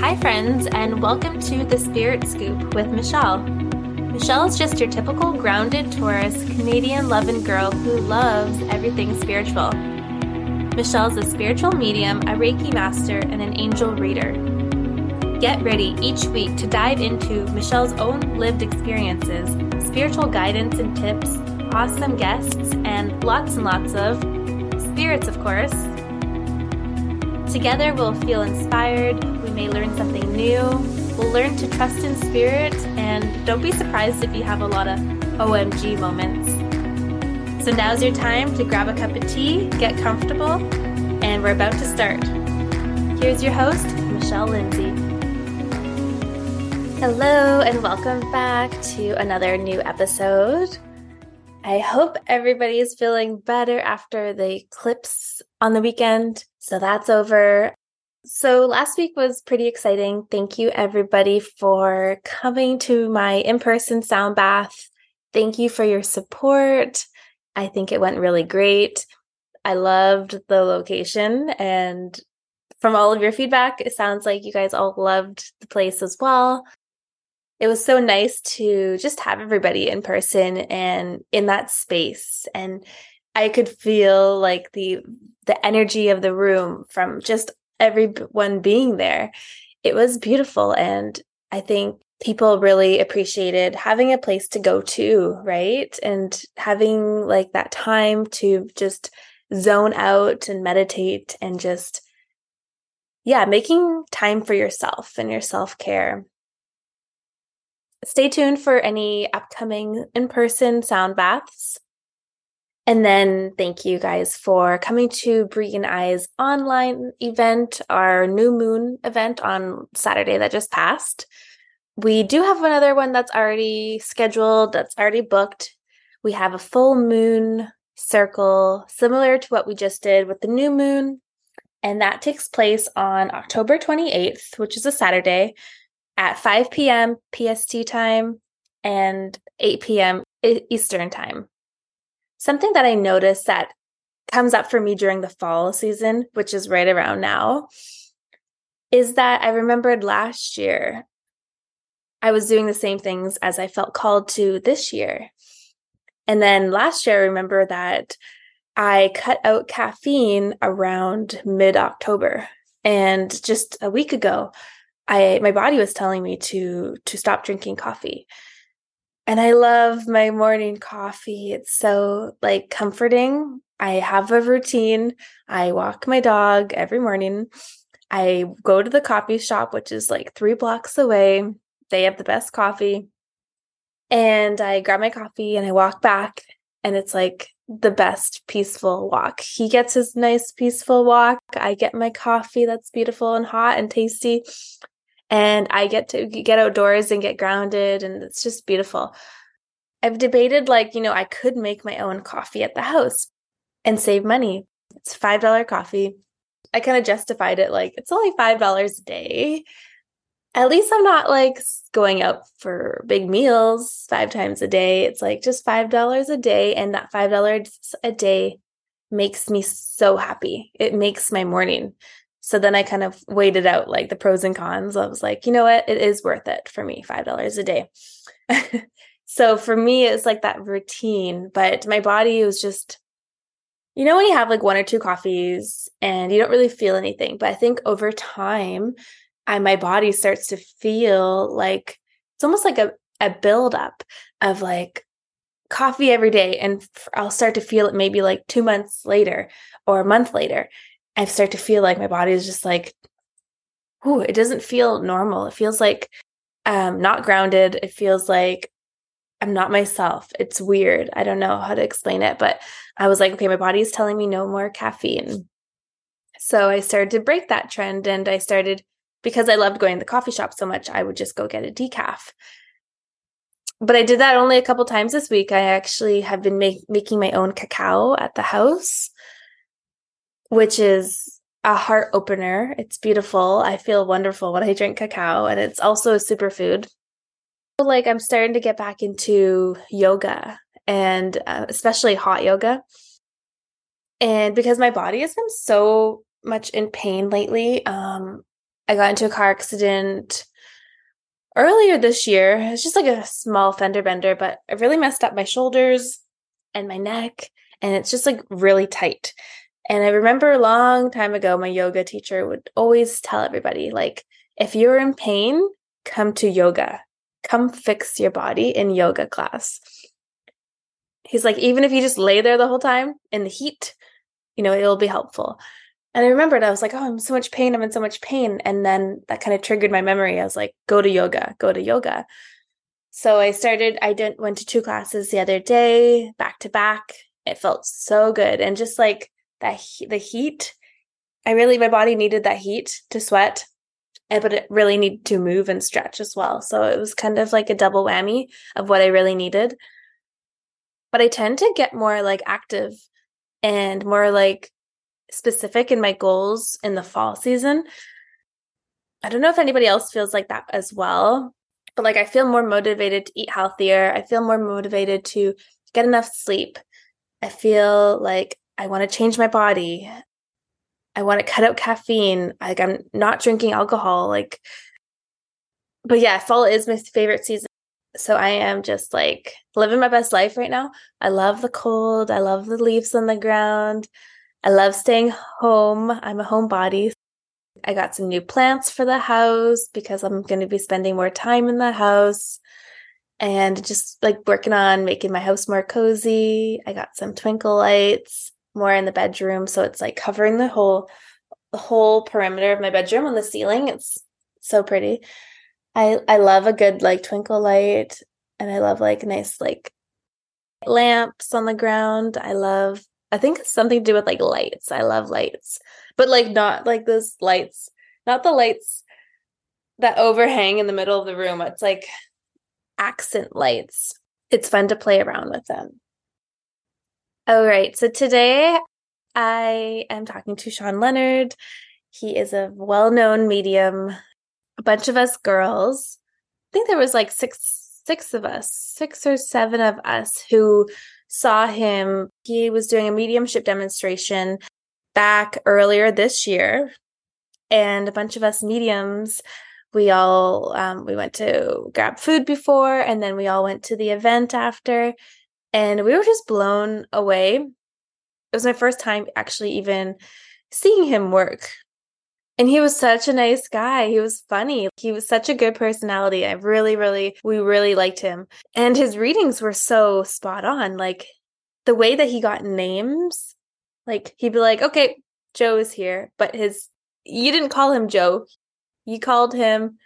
Hi, friends, and welcome to the Spirit Scoop with Michelle. Michelle is just your typical grounded Taurus Canadian loving girl who loves everything spiritual. Michelle's a spiritual medium, a Reiki master, and an angel reader. Get ready each week to dive into Michelle's own lived experiences, spiritual guidance and tips, awesome guests, and lots and lots of spirits, of course. Together, we'll feel inspired, may learn something new, we'll learn to trust in spirit, and don't be surprised if you have a lot of OMG moments. So now's your time to grab a cup of tea, get comfortable, and we're about to start. Here's your host, Michelle Lindsay. Hello, and welcome back to another new episode. I hope everybody is feeling better after the eclipse on the weekend. So that's over. So last week was pretty exciting. Thank you, everybody, for coming to my in person sound bath. Thank you for your support. I think it went really great. I loved the location and from all of your feedback, it sounds like you guys all loved the place as well it was so nice to just have everybody in person and in that space and i could feel like the the energy of the room from just everyone being there. It was beautiful and i think people really appreciated having a place to go to right? And having like that time to just zone out and meditate and just yeah making time for yourself and your self-care. Stay tuned for any upcoming in person sound baths. And then thank you guys for coming to Brie and I's online event, our new moon event on Saturday that just passed. We do have another one that's already scheduled, that's already booked. We have a full moon circle similar to what we just did with the new moon. And that takes place on October 28th, which is a Saturday at 5 p.m. PST time and 8 p.m. Eastern time. Something that I noticed that comes up for me during the fall season, which is right around now, is that I remembered last year I was doing the same things as I felt called to this year. And then last year, I remember that I cut out caffeine around mid October. And just a week ago, I my body was telling me to to stop drinking coffee. And I love my morning coffee. It's so like comforting. I have a routine. I walk my dog every morning. I go to the coffee shop which is like 3 blocks away. They have the best coffee. And I grab my coffee and I walk back and it's like the best peaceful walk. He gets his nice peaceful walk. I get my coffee that's beautiful and hot and tasty and I get to get outdoors and get grounded and it's just beautiful. I've debated like, you know, I could make my own coffee at the house and save money. It's $5 coffee. I kind of justified it like it's only $5 a day. At least I'm not like going out for big meals five times a day. It's like just $5 a day and that $5 a day makes me so happy. It makes my morning. So then I kind of weighed it out like the pros and cons. I was like, you know what? It is worth it for me, $5 a day. so for me, it's like that routine, but my body was just, you know, when you have like one or two coffees and you don't really feel anything. But I think over time, I, my body starts to feel like it's almost like a, a buildup of like coffee every day. And I'll start to feel it maybe like two months later or a month later. I start to feel like my body is just like, ooh, it doesn't feel normal. It feels like um not grounded. It feels like I'm not myself. It's weird. I don't know how to explain it, but I was like, okay, my body is telling me no more caffeine. So I started to break that trend and I started because I loved going to the coffee shop so much, I would just go get a decaf. But I did that only a couple times this week. I actually have been make, making my own cacao at the house which is a heart opener. It's beautiful. I feel wonderful when I drink cacao, and it's also a superfood. Like, I'm starting to get back into yoga and uh, especially hot yoga. And because my body has been so much in pain lately, um, I got into a car accident earlier this year. It's just like a small fender bender, but I really messed up my shoulders and my neck, and it's just like really tight. And I remember a long time ago, my yoga teacher would always tell everybody, like, if you're in pain, come to yoga. Come fix your body in yoga class. He's like, even if you just lay there the whole time in the heat, you know, it'll be helpful. And I remembered, I was like, oh, I'm so much pain. I'm in so much pain. And then that kind of triggered my memory. I was like, go to yoga, go to yoga. So I started, I did, went to two classes the other day, back to back. It felt so good. And just like that, the heat, I really, my body needed that heat to sweat, eh, but it really needed to move and stretch as well. So it was kind of like a double whammy of what I really needed. But I tend to get more like active and more like specific in my goals in the fall season. I don't know if anybody else feels like that as well, but like I feel more motivated to eat healthier. I feel more motivated to get enough sleep. I feel like I want to change my body. I want to cut out caffeine. Like I'm not drinking alcohol. Like, but yeah, fall is my favorite season. So I am just like living my best life right now. I love the cold. I love the leaves on the ground. I love staying home. I'm a homebody. I got some new plants for the house because I'm going to be spending more time in the house and just like working on making my house more cozy. I got some twinkle lights more in the bedroom so it's like covering the whole the whole perimeter of my bedroom on the ceiling. It's so pretty. I I love a good like twinkle light and I love like nice like lamps on the ground. I love I think it's something to do with like lights. I love lights, but like not like those lights, not the lights that overhang in the middle of the room. It's like accent lights. It's fun to play around with them. All right. So today I am talking to Shawn Leonard. He is a well known medium. A bunch of us girls, I think there was like six, six of us, six or seven of us who saw him. He was doing a mediumship demonstration back earlier this year. And a bunch of us mediums, we all um, we went to grab food before, and then we all went to the event after, and we were just blown away. It was my first time actually even seeing him work. And he was such a nice guy. He was funny. He was such a good personality. I really, really, we really liked him. And his readings were so spot on. Like the way that he got names, like he'd be like, okay, Joe is here. But his, you didn't call him Joe. You called him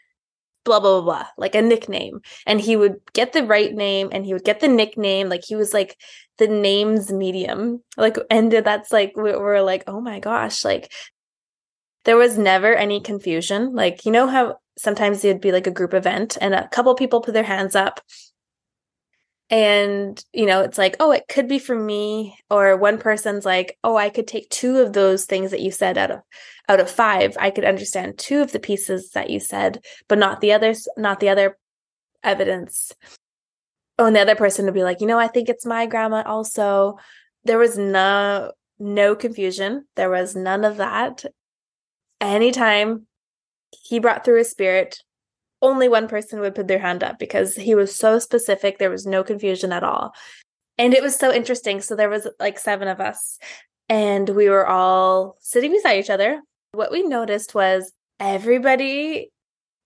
blah, blah, blah, blah, like a nickname. And he would get the right name and he would get the nickname. Like he was like the names medium. Like, and that's like, we're like, oh my gosh, like there was never any confusion. Like, you know how sometimes it'd be like a group event and a couple people put their hands up and you know it's like oh it could be for me. Or one person's like oh i could take two of those things that you said out of out of five. I could understand two of the pieces that you said but not the others not the other evidence. Oh and the other person would be like you know i think it's my grandma also. There was no no confusion. There was none of that. Anytime he brought through his spirit, only one person would put their hand up because he was so specific. There was no confusion at all. And it was so interesting. So there was like seven of us, and we were all sitting beside each other. What we noticed was everybody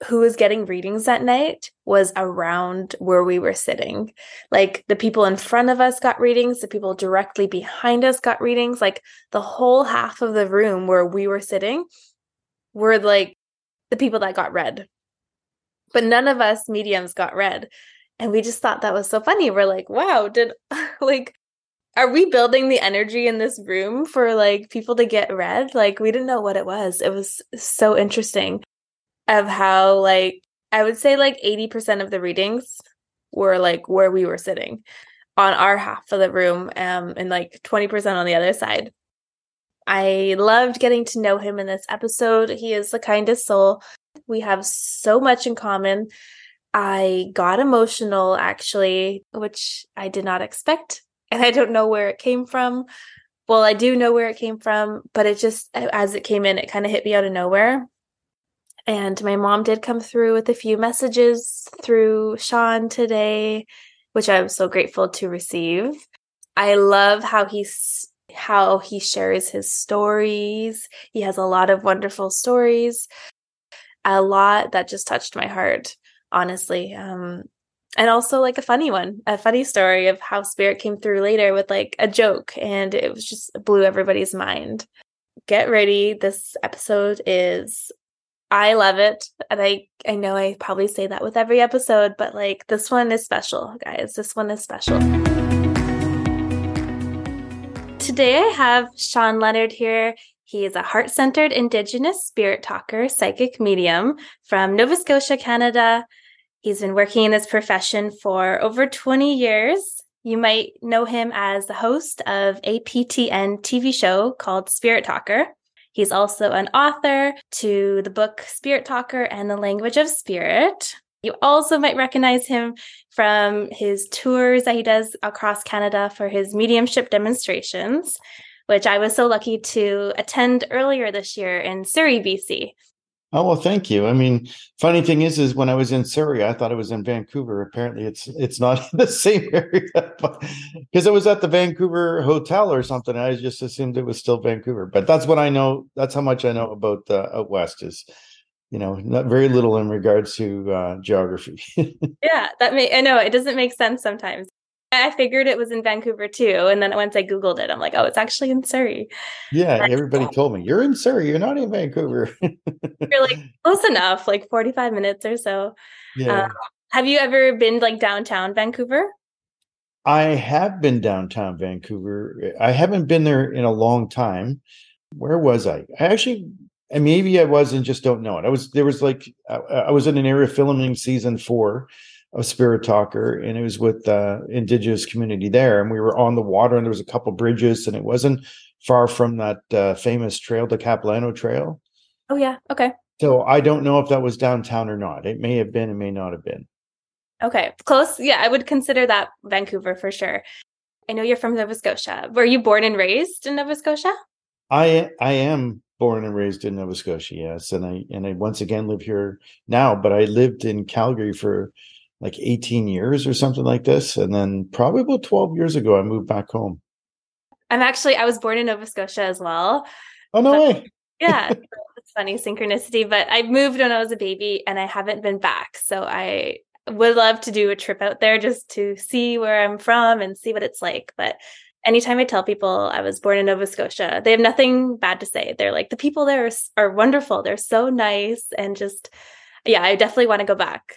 who was getting readings that night was around where we were sitting. Like the people in front of us got readings, the people directly behind us got readings, like the whole half of the room where we were sitting were like the people that got read. But none of us mediums got read. And we just thought that was so funny. We're like, wow, did like are we building the energy in this room for like people to get read? Like we didn't know what it was. It was so interesting of how like I would say like 80% of the readings were like where we were sitting on our half of the room um and like 20% on the other side. I loved getting to know him in this episode. He is the kindest soul. We have so much in common. I got emotional actually, which I did not expect. And I don't know where it came from. Well, I do know where it came from, but it just, as it came in, it kind of hit me out of nowhere. And my mom did come through with a few messages through Shawn today, which I'm so grateful to receive. I love how he's how he shares his stories. He has a lot of wonderful stories, a lot that just touched my heart, honestly. Um, and also like a funny one, a funny story of how Spirit came through later with like a joke, and it was just blew everybody's mind. Get ready. This episode is I love it. And I I know I probably say that with every episode, but like this one is special, guys. This one is special. Today I have Shawn Leonard here. He is a heart centered Indigenous spirit talker, psychic medium from Nova Scotia, Canada. He's been working in this profession for over 20 years. You might know him as the host of APTN TV show called Spirit Talker. He's also an author to the book Spirit Talker and the Language of Spirit. You also might recognize him from his tours that he does across Canada for his mediumship demonstrations, which I was so lucky to attend earlier this year in Surrey, BC. Oh well, thank you. I mean, funny thing is, is when I was in Surrey, I thought it was in Vancouver. Apparently, it's it's not in the same area, because it was at the Vancouver hotel or something. I just assumed it was still Vancouver. But that's what I know. That's how much I know about uh, out west. Is you know, not very little in regards to uh, geography. yeah, that may I know it doesn't make sense sometimes. I figured it was in Vancouver too, and then once I googled it, I'm like, oh, it's actually in Surrey. Yeah, everybody told me you're in Surrey. You're not in Vancouver. you're like close enough, like 45 minutes or so. Yeah. Um, have you ever been like downtown Vancouver? I have been downtown Vancouver. I haven't been there in a long time. Where was I? I actually and maybe I was and just don't know it. I was there was like I, was in an area filming season four of Spirit Talker, and it was with uh, indigenous community there, and we were on the water, and there was a couple bridges, and it wasn't far from that uh, famous trail, the Capilano Trail. Oh yeah, okay. So I don't know if that was downtown or not. It may have been, it may not have been. Okay, close. Yeah, I would consider that Vancouver for sure. I know you're from Nova Scotia. Were you born and raised in Nova Scotia? I I am born and raised in Nova Scotia, yes, and I and I once again live here now. But I lived in Calgary for like 18 years or something like this, and then probably about 12 years ago, I moved back home. I'm actually I was born in Nova Scotia as well. Oh no way! yeah, it's funny synchronicity. But I moved when I was a baby, and I haven't been back. So I would love to do a trip out there just to see where I'm from and see what it's like. But anytime I tell people I was born in Nova Scotia, they have nothing bad to say. They're like, the people there are, are wonderful. They're so nice. And just, yeah, I definitely want to go back.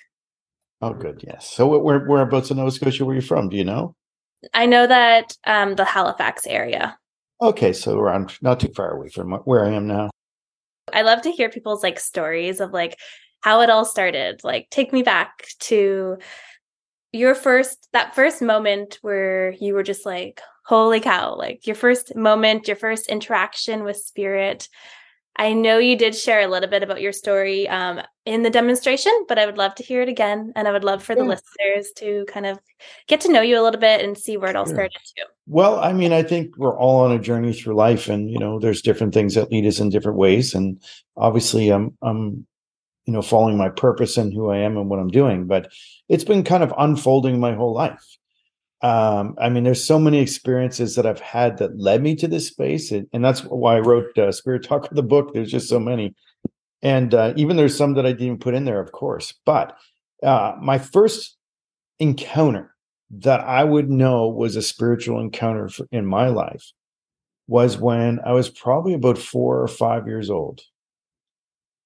Oh, good. Yes. So, where, whereabouts in Nova Scotia were you from? Do you know? I know that um, the Halifax area. Okay. So, around not too far away from where I am now. I love to hear people's like stories of like how it all started. Like, take me back to your first, that first moment where you were just like, holy cow, like your first moment, your first interaction with spirit. I know you did share a little bit about your story um, in the demonstration, but I would love to hear it again. And I would love for yeah. the listeners to kind of get to know you a little bit and see where it all sure. started too. Well, I mean, I think we're all on a journey through life, and you know, there's different things that lead us in different ways. And obviously, I'm I'm you know following my purpose and who I am and what I'm doing. But it's been kind of unfolding my whole life um, I mean, there's so many experiences that I've had that led me to this space, and, and that's why I wrote uh, Spirit Talk the book. There's just so many, and uh, even there's some that I didn't put in there, of course. But uh, my first encounter that I would know was a spiritual encounter for, in my life was when I was probably about four or five years old,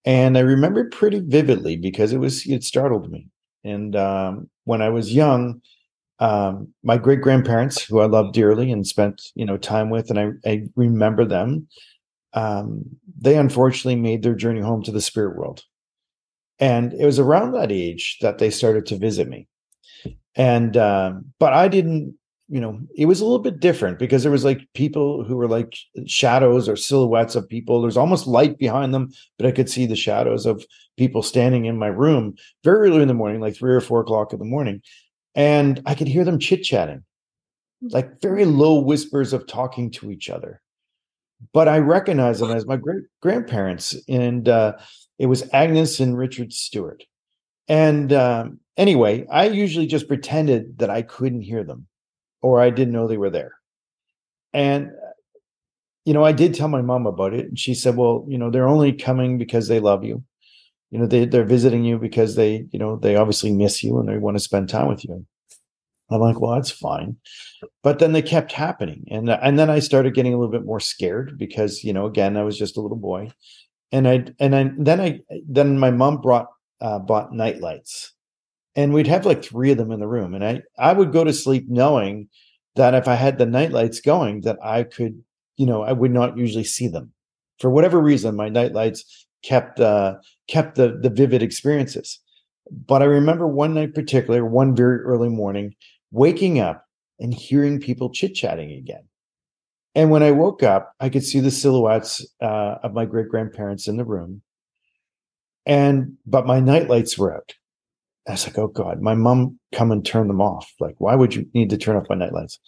and I remember pretty vividly because it was it startled me. And um, when I was young um, my great grandparents, who I love dearly and spent you know time with, and I, I remember them. Um, they unfortunately made their journey home to the spirit world, and it was around that age that they started to visit me. And um, but I didn't, you know, it was a little bit different because there was like people who were like shadows or silhouettes of people. There's almost light behind them, but I could see the shadows of people standing in my room very early in the morning, like three or four o'clock in the morning and I could hear them chit chatting, like very low whispers of talking to each other. But I recognize them as my great grandparents, and uh, it was Agnes and Richard Stewart. And um, anyway, I usually just pretended that I couldn't hear them or I didn't know they were there. And, you know, I did tell my mom about it. And she said, well, you know, they're only coming because they love you. You know, they, they're visiting you because they, you know, they obviously miss you and they want to spend time with you. I'm like, well, that's fine. But then they kept happening. And, and then I started getting a little bit more scared because, you know, again, I was just a little boy. And I, and I, then I, then my mom brought, uh, bought night lights and we'd have like three of them in the room. And I, I would go to sleep knowing that if I had the night lights going, that I could, you know, I would not usually see them for whatever reason. My night lights kept, uh, kept the, the vivid experiences. But I remember one night particular, one very early morning, waking up and hearing people chit chatting again. And when I woke up, I could see the silhouettes uh, of my great grandparents in the room. And, but my night lights were out. I was like, oh God, my mom come and turn them off. Like, why would you need to turn off my night lights?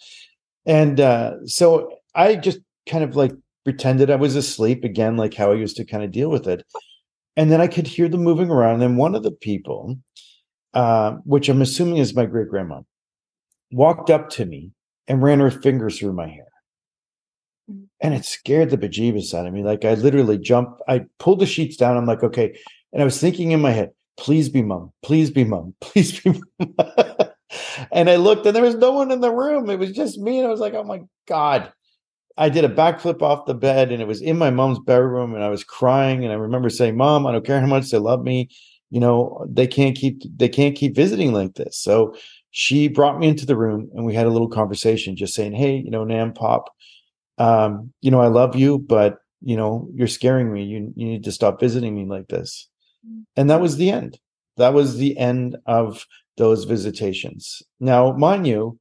And uh, so I just kind of like pretended I was asleep again, like how I used to kind of deal with it. And then I could hear them moving around. And then one of the people, uh, which I'm assuming is my great grandma, walked up to me and ran her fingers through my hair. Mm. And it scared the bejeebus out of me. Like I literally jumped, I pulled the sheets down. I'm like, okay. And I was thinking in my head, please be mom, please be mom, please be mom. and I looked and there was no one in the room. It was just me. And I was like, oh my God. I did a backflip off the bed and it was in my mom's bedroom and I was crying. And I remember saying, Mom, I don't care how much they love me. You know, they can't keep they can't keep visiting like this. So she brought me into the room and we had a little conversation just saying, Hey, you know, Nam Pop, um, you know, I love you, but you know, you're scaring me. You you need to stop visiting me like this. Mm. And that was the end. That was the end of those visitations. Now, mind you,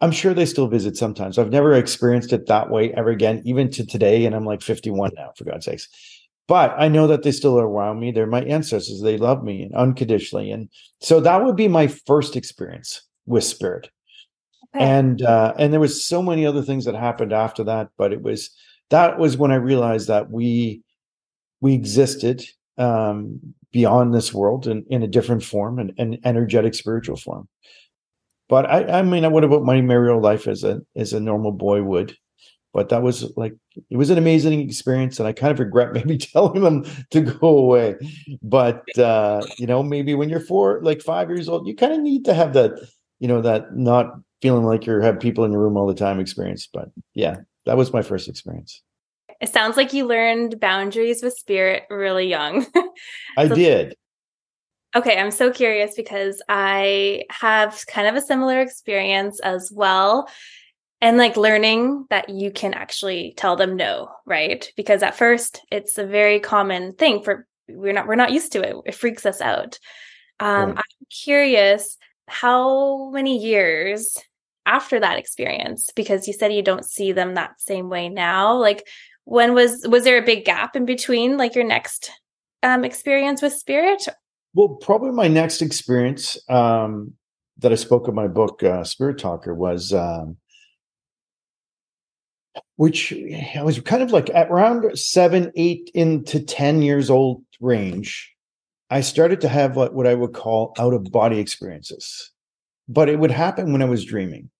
I'm sure they still visit sometimes. I've never experienced it that way ever again, even to today. And I'm like 51 now, for God's sakes. But I know that they still are around me. They're my ancestors. They love me unconditionally. And so that would be my first experience with spirit. Okay. And uh, and there was so many other things that happened after that, but it was that was when I realized that we we existed um, beyond this world in, in a different form, an, an energetic spiritual form. But I, I mean, I would have put my merry life as a as a normal boy would. But that was like it was an amazing experience, and I kind of regret maybe telling them to go away. But uh, you know, maybe when you're four, like five years old, you kind of need to have that you know that not feeling like you have people in your room all the time experience. But yeah that was my first experience. It sounds like you learned boundaries with spirit really young. I did okay i'm so curious because i have kind of a similar experience as well and like learning that you can actually tell them no right? Because at first it's a very common thing for we're not we're not used to it. It freaks us out. Um, right. i'm curious how many years after that experience because you said you don't see them that same way now like when was was there a big gap in between like your next um experience with spirit well probably my next experience um that i spoke of my book uh, spirit talker was um which I was kind of like at around seven, eight into 10 years old range. I started to have what, what I would call out of body experiences, but it would happen when I was dreaming.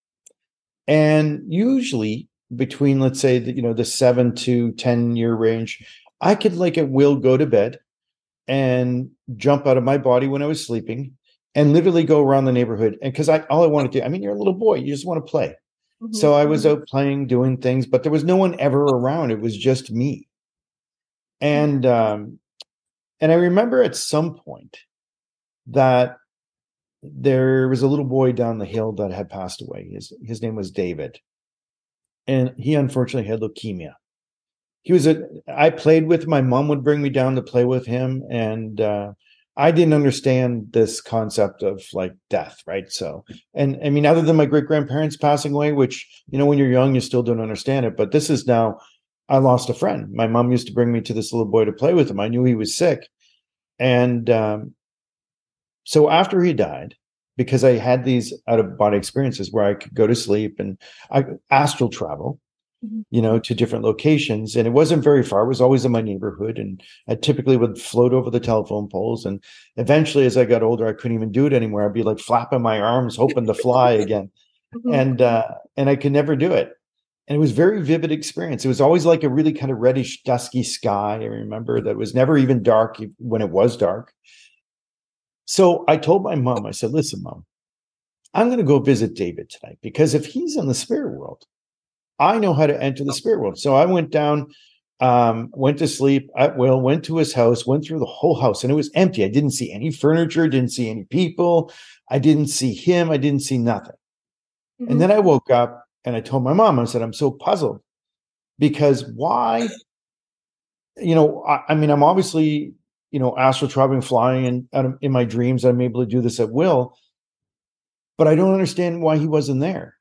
And usually between, let's say, the, you know, the seven to 10 year range, I could like at will go to bed and jump out of my body when I was sleeping and literally go around the neighborhood. And because I, all I wanted to do, I mean, you're a little boy, you just want to play. Mm-hmm. So I was mm-hmm. out playing, doing things, but there was no one ever around. It was just me. And, um, and I remember at some point that there was a little boy down the hill that had passed away. His his name was David, and he unfortunately had leukemia. He was a. I played with my mom would bring me down to play with him, and uh, I didn't understand this concept of like death, right? So, and I mean, other than my great grandparents passing away, which you know, when you're young, you still don't understand it. But this is now I lost a friend. My mom used to bring me to this little boy to play with him. I knew he was sick. And um, so after he died, because I had these out of body experiences where I could go to sleep and I astral travel. Mm-hmm. you know, to different locations. And it wasn't very far. It was always in my neighborhood. And I typically would float over the telephone poles. And eventually, as I got older, I couldn't even do it anymore. I'd be like flapping my arms, hoping to fly again. Mm-hmm. And uh, and I could never do it. And it was very vivid experience. It was always like a really kind of reddish, dusky sky. I remember that was never even dark when it was dark. So I told my mom, I said, listen, mom, I'm going to go visit David tonight because if he's in the spirit world, I know how to enter the spirit world. So I went down, um, went to sleep at will, went to his house, went through the whole house, and it was empty. I didn't see any furniture, didn't see any people. I didn't see him. I didn't see nothing. Mm-hmm. And then I woke up and I told my mom, I said, I'm so puzzled because why? You know, I, I mean, I'm obviously, you know, astral traveling, flying, and in my dreams, I'm able to do this at will but I don't understand why he wasn't there.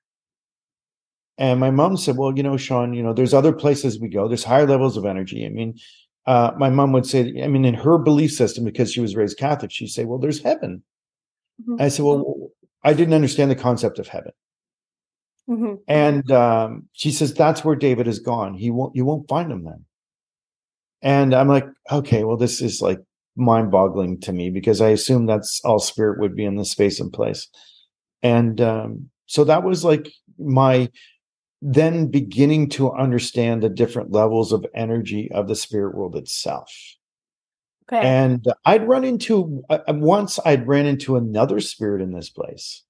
And my mom said, Well, you know, Shawn, you know, there's other places we go, there's higher levels of energy. I mean, uh, my mom would say, I mean, in her belief system, because she was raised Catholic, she'd say, Well, there's heaven. Mm-hmm. I said, Well, I didn't understand the concept of heaven. Mm-hmm. And um, she says, That's where David is gone. He won't, you won't find him then. And I'm like, okay, well, this is like mind boggling to me because I assume that's all spirit would be in the space and place and um, so that was like my then beginning to understand the different levels of energy of the spirit world itself. Okay. And i'd run into uh, once i'd ran into another spirit in this place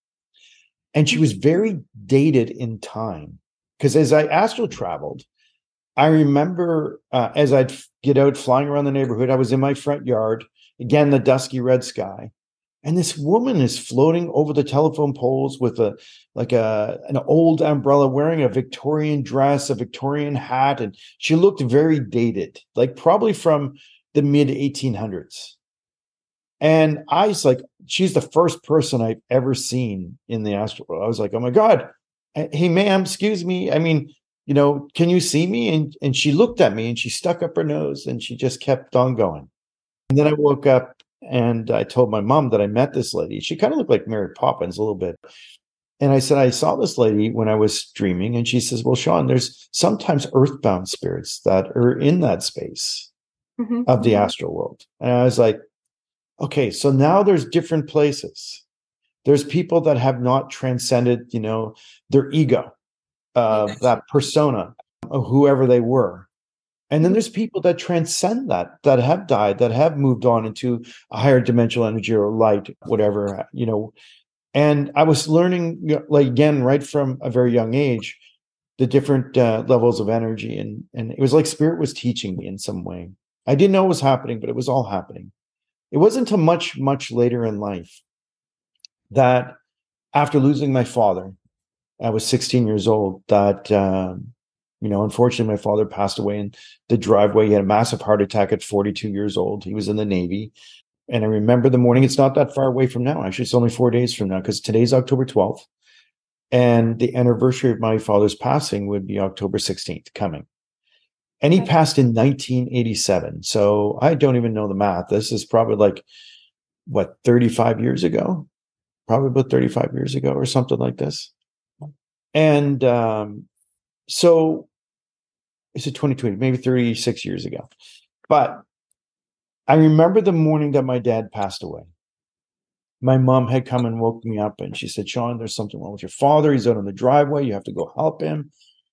and she was very dated in time because as i astral traveled i remember uh, as i'd get out flying around the neighborhood i was in my front yard again the dusky red sky and this woman is floating over the telephone poles with a like a an old umbrella wearing a victorian dress a victorian hat and she looked very dated like probably from the mid 1800s and i was like she's the first person i've ever seen in the astral world i was like oh my god eh, hey ma'am excuse me i mean you know can you see me? And and she looked at me and she stuck up her nose and she just kept on going. And then i woke up and I told my mom that I met this lady. She kind of looked like Mary Poppins a little bit. And I said, I saw this lady when I was dreaming. And she says, Well, Shawn, there's sometimes earthbound spirits that are in that space mm-hmm. of the mm-hmm. astral world. And I was like, Okay, so now there's different places. There's people that have not transcended, you know, their ego, uh, that persona of whoever they were. And then there's people that transcend that, that have died, that have moved on into a higher dimensional energy or light, whatever, you know. And I was learning, like again, right from a very young age, the different uh, levels of energy, and and it was like spirit was teaching me in some way. I didn't know what was happening, but it was all happening. It wasn't until much much later in life that, after losing my father, I was 16 years old. That um, you know, unfortunately, my father passed away in the driveway. He had a massive heart attack at 42 years old. He was in the Navy. And I remember the morning, it's not that far away from now. Actually, it's only four days from now because today's October 12th. And the anniversary of my father's passing would be October 16th coming. And he passed in 1987. So I don't even know the math. This is probably like, what, 35 years ago? Probably about 35 years ago or something like this. And um, so is it 2020, maybe 36 years ago. But I remember the morning that my dad passed away. My mom had come and woke me up and she said, Shawn, there's something wrong with your father. He's out on the driveway. You have to go help him.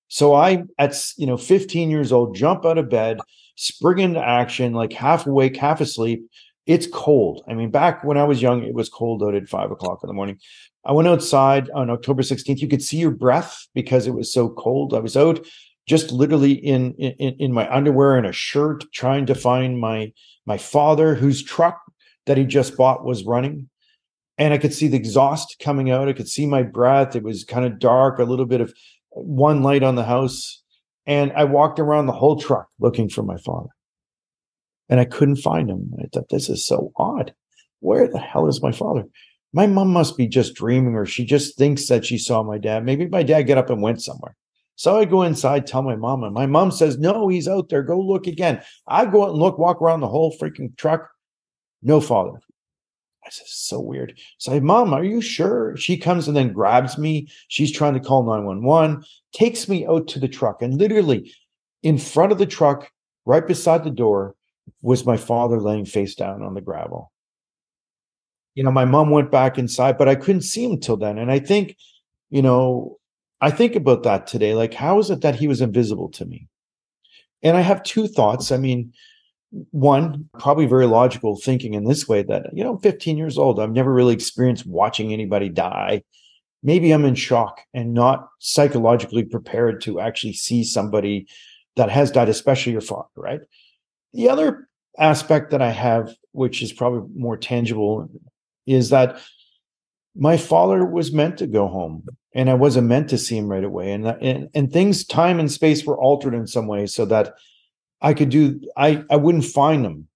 So I, at you know, 15 years old, jump out of bed, spring into action, like half awake, half asleep. It's cold. I mean, back when I was young, it was cold out at five o'clock in the morning. I went outside on October 16th. You could see your breath because it was so cold. I was out just literally in, in, in my underwear and a shirt trying to find my my father whose truck that he just bought was running. And i could see the exhaust coming out. I could see my breath. It was kind of dark a little bit of one light on the house. And i walked around the whole truck looking for my father. And i couldn't find him. I thought this is so odd. Where the hell is my father? My mom must be just dreaming or she just thinks that she saw my dad. Maybe my dad got up and went somewhere. So I go inside, tell my mom, and my mom says, No, he's out there. Go look again. I go out and look, walk around the whole freaking truck. No father. I said, so weird. So I, Mom, are you sure? She comes and then grabs me. She's trying to call 911, takes me out to the truck. And literally in front of the truck, right beside the door, was my father laying face down on the gravel. You know, my mom went back inside, but I couldn't see him till then. And I think, you know, I think about that today. Like, how is it that he was invisible to me? And I have two thoughts. I mean, one, probably very logical thinking in this way that, you know, 15 years old, I've never really experienced watching anybody die. Maybe I'm in shock and not psychologically prepared to actually see somebody that has died, especially your father, right? The other aspect that I have, which is probably more tangible, is that my father was meant to go home and I wasn't meant to see him right away. And, and, and things, time and space were altered in some way so that I could do I I wouldn't find him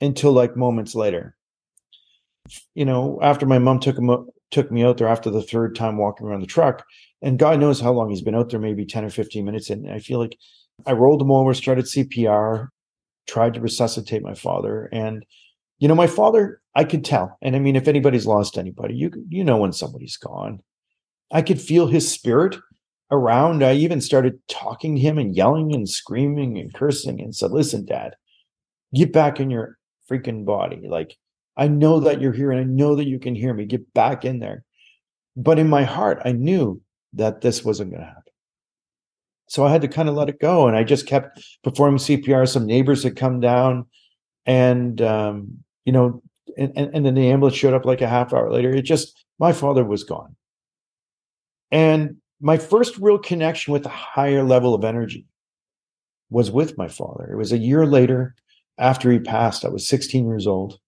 until like moments later. You know, after my mom took him took me out there after the third time walking around the truck, and God knows how long he's been out there, maybe 10 or 15 minutes. And I feel like I rolled him over, started CPR, tried to resuscitate my father. And, you know, my father, I could tell. And I mean, if anybody's lost anybody, you you know when somebody's gone. I could feel his spirit around. I even started talking to him and yelling and screaming and cursing and said, Listen, dad, get back in your freaking body. Like, I know that you're here and I know that you can hear me. Get back in there. But in my heart, I knew that this wasn't going to happen. So I had to kind of let it go. And I just kept performing CPR. Some neighbors had come down and, um, you know, and, and, and then the ambulance showed up like a half hour later. It just, my father was gone. And my first real connection with a higher level of energy was with my father. It was a year later after he passed. I was 16 years old.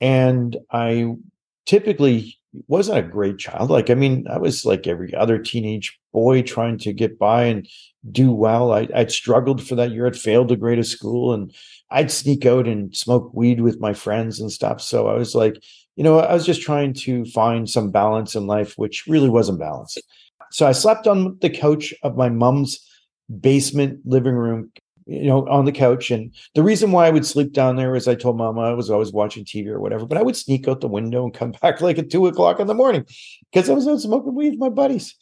And I typically wasn't a great child. Like, I mean, I was like every other teenage boy trying to get by and do well. I, would struggled for that year. I'd failed to grade a school and I'd sneak out and smoke weed with my friends and stuff. So I was like, you know, I was just trying to find some balance in life, which really wasn't balanced. So I slept on the couch of my mom's basement living room, you know, on the couch. And the reason why I would sleep down there is I told mama I was always watching TV or whatever, but I would sneak out the window and come back like at two o'clock in the morning because I was out smoking weed with my buddies.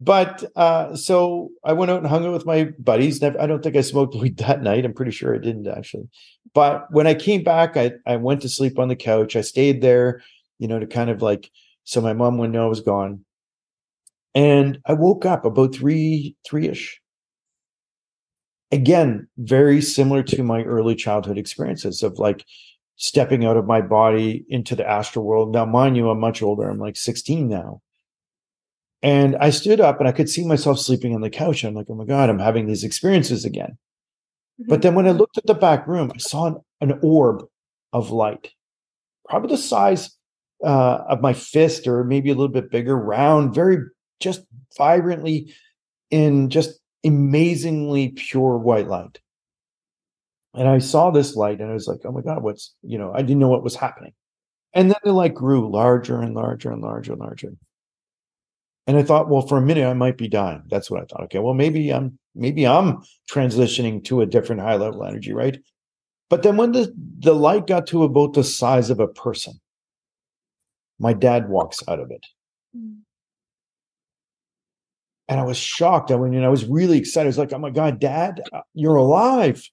But uh, so I went out and hung out with my buddies. I don't think I smoked weed that night. I'm pretty sure I didn't actually. But when I came back, I, I went to sleep on the couch. I stayed there, you know, to kind of like, so my mom would know I was gone. And I woke up about three, three ish. Again, very similar to my early childhood experiences of like stepping out of my body into the astral world. Now, mind you, I'm much older. I'm like 16 now. And I stood up and I could see myself sleeping on the couch. I'm like, oh my God, I'm having these experiences again. Mm-hmm. But then when I looked at the back room, I saw an, an orb of light, probably the size uh, of my fist or maybe a little bit bigger, round, very just vibrantly in just amazingly pure white light. And I saw this light and I was like, oh my God, what's, you know, I didn't know what was happening. And then it like grew larger and larger and larger and larger. And I thought, well, for a minute I might be dying. That's what I thought. Okay, well, maybe I'm maybe I'm transitioning to a different high level energy, right? But then when the, the light got to about the size of a person, my dad walks out of it. Mm and I was shocked. I mean, I was really excited. I was like, "Oh my god, Dad, uh, you're alive!"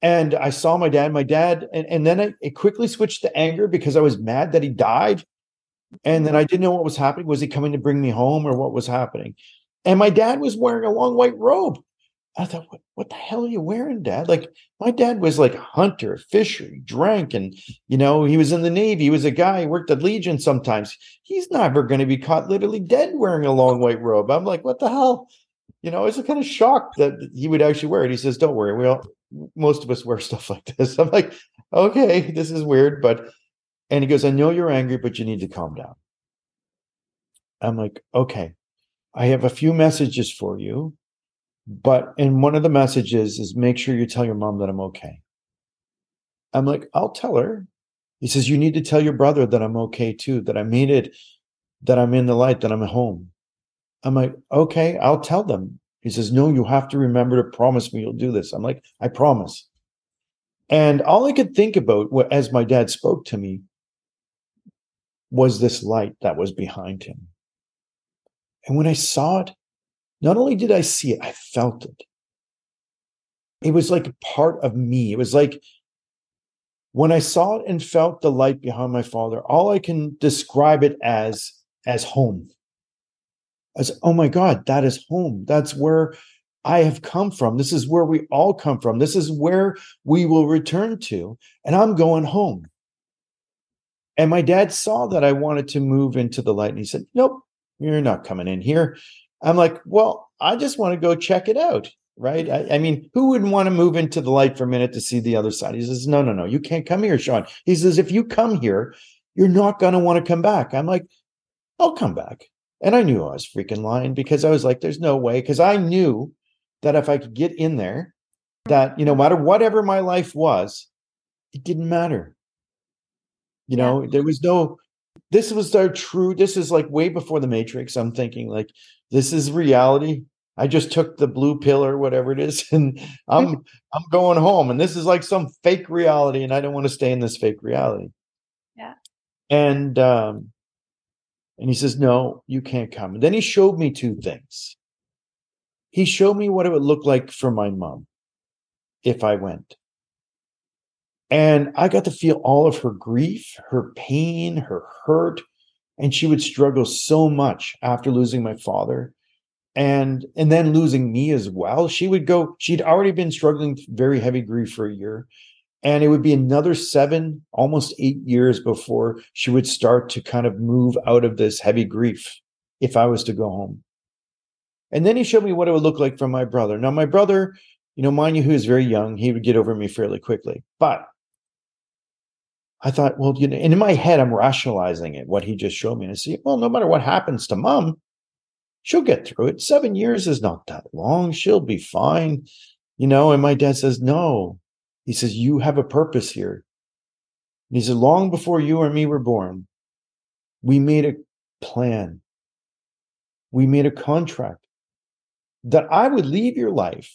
And I saw my dad. My dad, and, and then it quickly switched to anger because I was mad that he died, and then mm-hmm. I didn't know what was happening. Was he coming to bring me home, or what was happening? And my dad was wearing a long white robe. I thought, what, what the hell are you wearing, dad? Like, my dad was like hunter, fisher, he drank, and, you know, he was in the Navy. He was a guy, he worked at Legion sometimes. He's never going to be caught literally dead wearing a long white robe. I'm like, what the hell? You know, I was kind of shocked that he would actually wear it. He says, don't worry. We all, most of us wear stuff like this. I'm like, okay, this is weird. But, and he goes, I know you're angry, but you need to calm down. I'm like, okay, I have a few messages for you but in one of the messages is make sure you tell your mom that I'm okay. I'm like, I'll tell her. He says, You need to tell your brother that I'm okay too, that I made it, that I'm in the light, that I'm home. I'm like, Okay, I'll tell them. He says, No, you have to remember to promise me you'll do this. I'm like, I promise. And all I could think about as my dad spoke to me was this light that was behind him. And when I saw it, not only did I see it, I felt it. It was like a part of me. It was like when I saw it and felt the light behind my father, all I can describe it as as home. As oh my God, that is home. That's where I have come from. This is where we all come from. This is where we will return to. And I'm going home. And my dad saw that I wanted to move into the light and he said, Nope, you're not coming in here. I'm like, Well, I just want to go check it out. Right. I, I, mean, who wouldn't want to move into the light for a minute to see the other side? He says, No, no, no, you can't come here, Shawn. He says, If you come here, you're not going to want to come back. I'm like, I'll come back. And I knew I was freaking lying because I was like, There's no way. Because I knew that if I could get in there, that, you know, matter whatever my life was, it didn't matter. You know, yeah. there was no, this was our true, this is like way before the Matrix. I'm thinking like, this is reality. I just took the blue pill or whatever it is, and I'm I'm going home. And this is like some fake reality, and I don't want to stay in this fake reality. Yeah. And um, and he says, No, you can't come. And then he showed me two things. He showed me what it would look like for my mom if I went. And I got to feel all of her grief, her pain, her hurt. And she would struggle so much after losing my father and and then losing me as well. She would go, she'd already been struggling very heavy grief for a year. And it would be another seven, almost eight years before she would start to kind of move out of this heavy grief if I was to go home. And then he showed me what it would look like from my brother. Now, my brother, you know, mind you, who was very young, he would get over me fairly quickly. But I thought, well, you know, and in my head, I'm rationalizing it, what he just showed me. And I see, well, no matter what happens to mom, she'll get through it. Seven years is not that long. She'll be fine. You know, and my dad says, no. He says, you have a purpose here. And he said, long before you or me were born, we made a plan. We made a contract that I would leave your life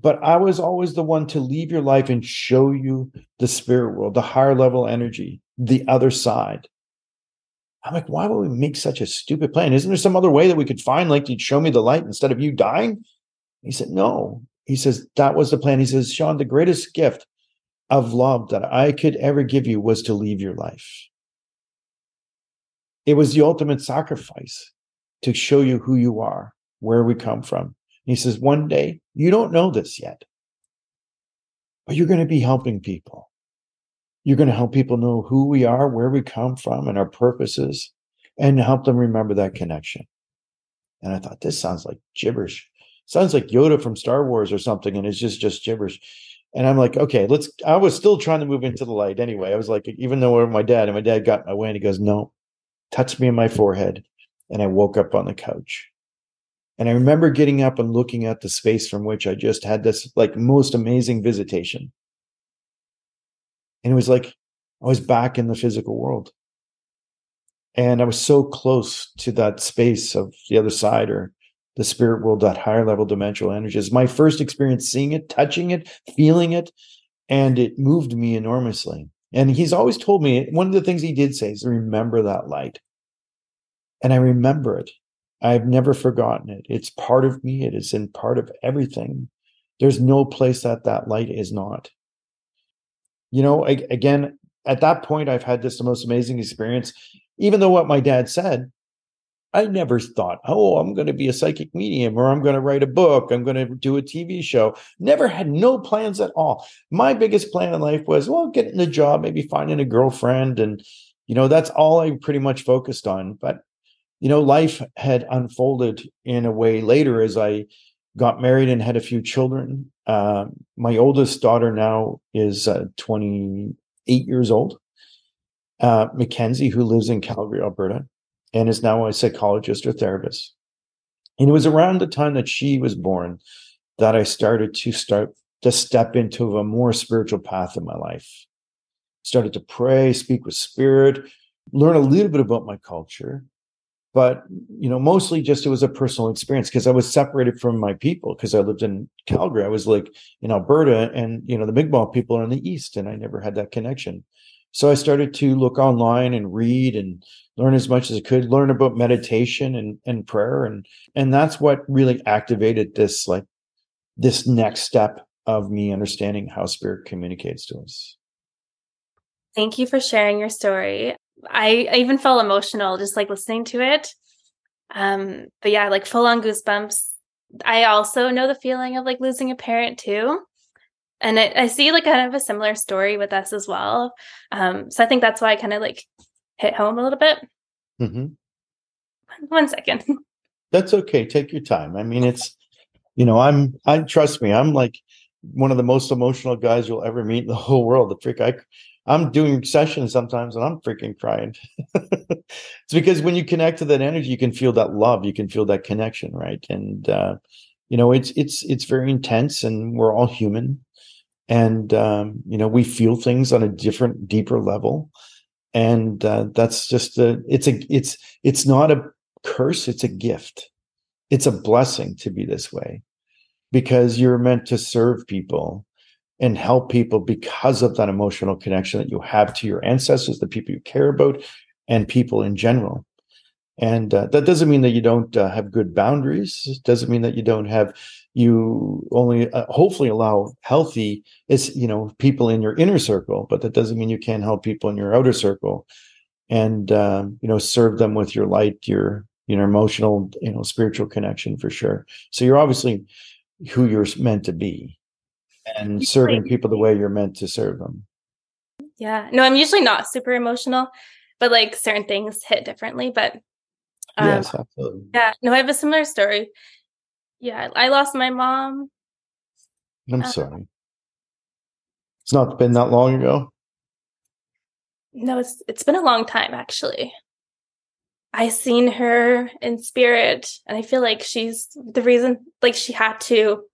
but I was always the one to leave your life and show you the spirit world, the higher level energy, the other side. I'm like, why would we make such a stupid plan? Isn't there some other way that we could find, like, you'd show me the light instead of you dying? He said, no. He says, that was the plan. He says, Shawn, the greatest gift of love that I could ever give you was to leave your life. It was the ultimate sacrifice to show you who you are, where we come from. He says, one day, you don't know this yet, but you're going to be helping people. You're going to help people know who we are, where we come from, and our purposes, and help them remember that connection. And I thought, this sounds like gibberish. Sounds like Yoda from Star Wars or something, and it's just just gibberish. And I'm like, okay, let's. I was still trying to move into the light anyway. I was like, even though my dad and my dad got my way, and he goes, no, touch me in my forehead, and I woke up on the couch. And I remember getting up and looking at the space from which I just had this like most amazing visitation. And it was like I was back in the physical world. And I was so close to that space of the other side or the spirit world, that higher level dimensional energy. It's my first experience seeing it, touching it, feeling it, and it moved me enormously. And he's always told me one of the things he did say is remember that light. And I remember it. I've never forgotten it. It's part of me. It is in part of everything. There's no place that that light is not. You know, again, at that point, I've had this the most amazing experience. Even though what my dad said, I never thought, oh, I'm going to be a psychic medium or I'm going to write a book. I'm going to do a TV show. Never had no plans at all. My biggest plan in life was, well, getting a job, maybe finding a girlfriend. And, you know, that's all I pretty much focused on. But you know, life had unfolded in a way later as I got married and had a few children. Uh, my oldest daughter now is uh, 28 years old. Uh, Mackenzie, who lives in Calgary, Alberta, and is now a psychologist or therapist. And it was around the time that she was born that I started to start to step into a more spiritual path in my life. Started to pray, speak with spirit, learn a little bit about my culture, but you know mostly just it was a personal experience because i was separated from my people because i lived in calgary i was like in alberta and you know the Mi'kmaq people are in the east and i never had that connection So I started to look online and read and learn as much as I could, learn about meditation and, and prayer. And, and that's what really activated this, like this next step of me understanding how spirit communicates to us. Thank you for sharing your story. I, I even felt emotional just like listening to it. Um, but yeah, like full on goosebumps. I also know the feeling of like losing a parent too. And it, I see like kind of a similar story with us as well. Um, so I think that's why I kind of like hit home a little bit. Mm-hmm. One second. That's okay. Take your time. I mean, it's, you know, I'm, I trust me, I'm like one of the most emotional guys you'll ever meet in the whole world. The freak, I, I'm doing sessions sometimes and I'm freaking crying. it's because when you connect to that energy, you can feel that love, you can feel that connection, right? And uh, you know, it's it's it's very intense, and we're all human, and um, you know, we feel things on a different, deeper level, and uh, that's just a it's a it's it's not a curse, it's a gift, it's a blessing to be this way, because you're meant to serve people and help people because of that emotional connection that you have to your ancestors, the people you care about, and people in general. And uh, that doesn't mean that you don't uh, have good boundaries. It doesn't mean that you don't have you only uh, hopefully allow healthy is you know people in your inner circle, but that doesn't mean you can't help people in your outer circle, and um, you know serve them with your light, your you know emotional you know spiritual connection for sure. So you're obviously who you're meant to be and serving people the way you're meant to serve them. Yeah. No, I'm usually not super emotional, but like certain things hit differently. But um, yes, absolutely. Yeah. No, I have a similar story. Yeah. I lost my mom. I'm uh, sorry. It's not been that long ago. No, it's it's been a long time actually. I seen her in spirit and I feel like she's the reason like she had to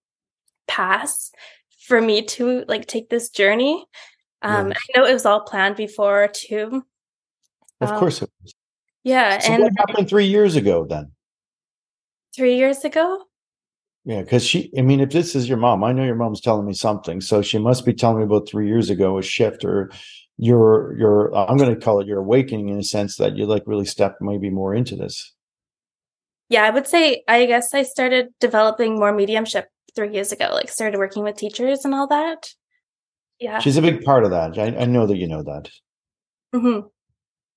pass for me to like take this journey. Um, yes. I know it was all planned before too. Of um, course it was. Yeah. So and what happened three years ago then? Three years ago? Yeah, because she, I mean, if this is your mom, I know your mom's telling me something. So she must be telling me about three years ago a shift or your, your, I'm going to call it your awakening in a sense that you like really stepped maybe more into this. Yeah, I would say, I guess I started developing more mediumship three years ago, like started working with teachers and all that. Yeah. She's a big part of that. I, I know that you know that. Mm-hmm.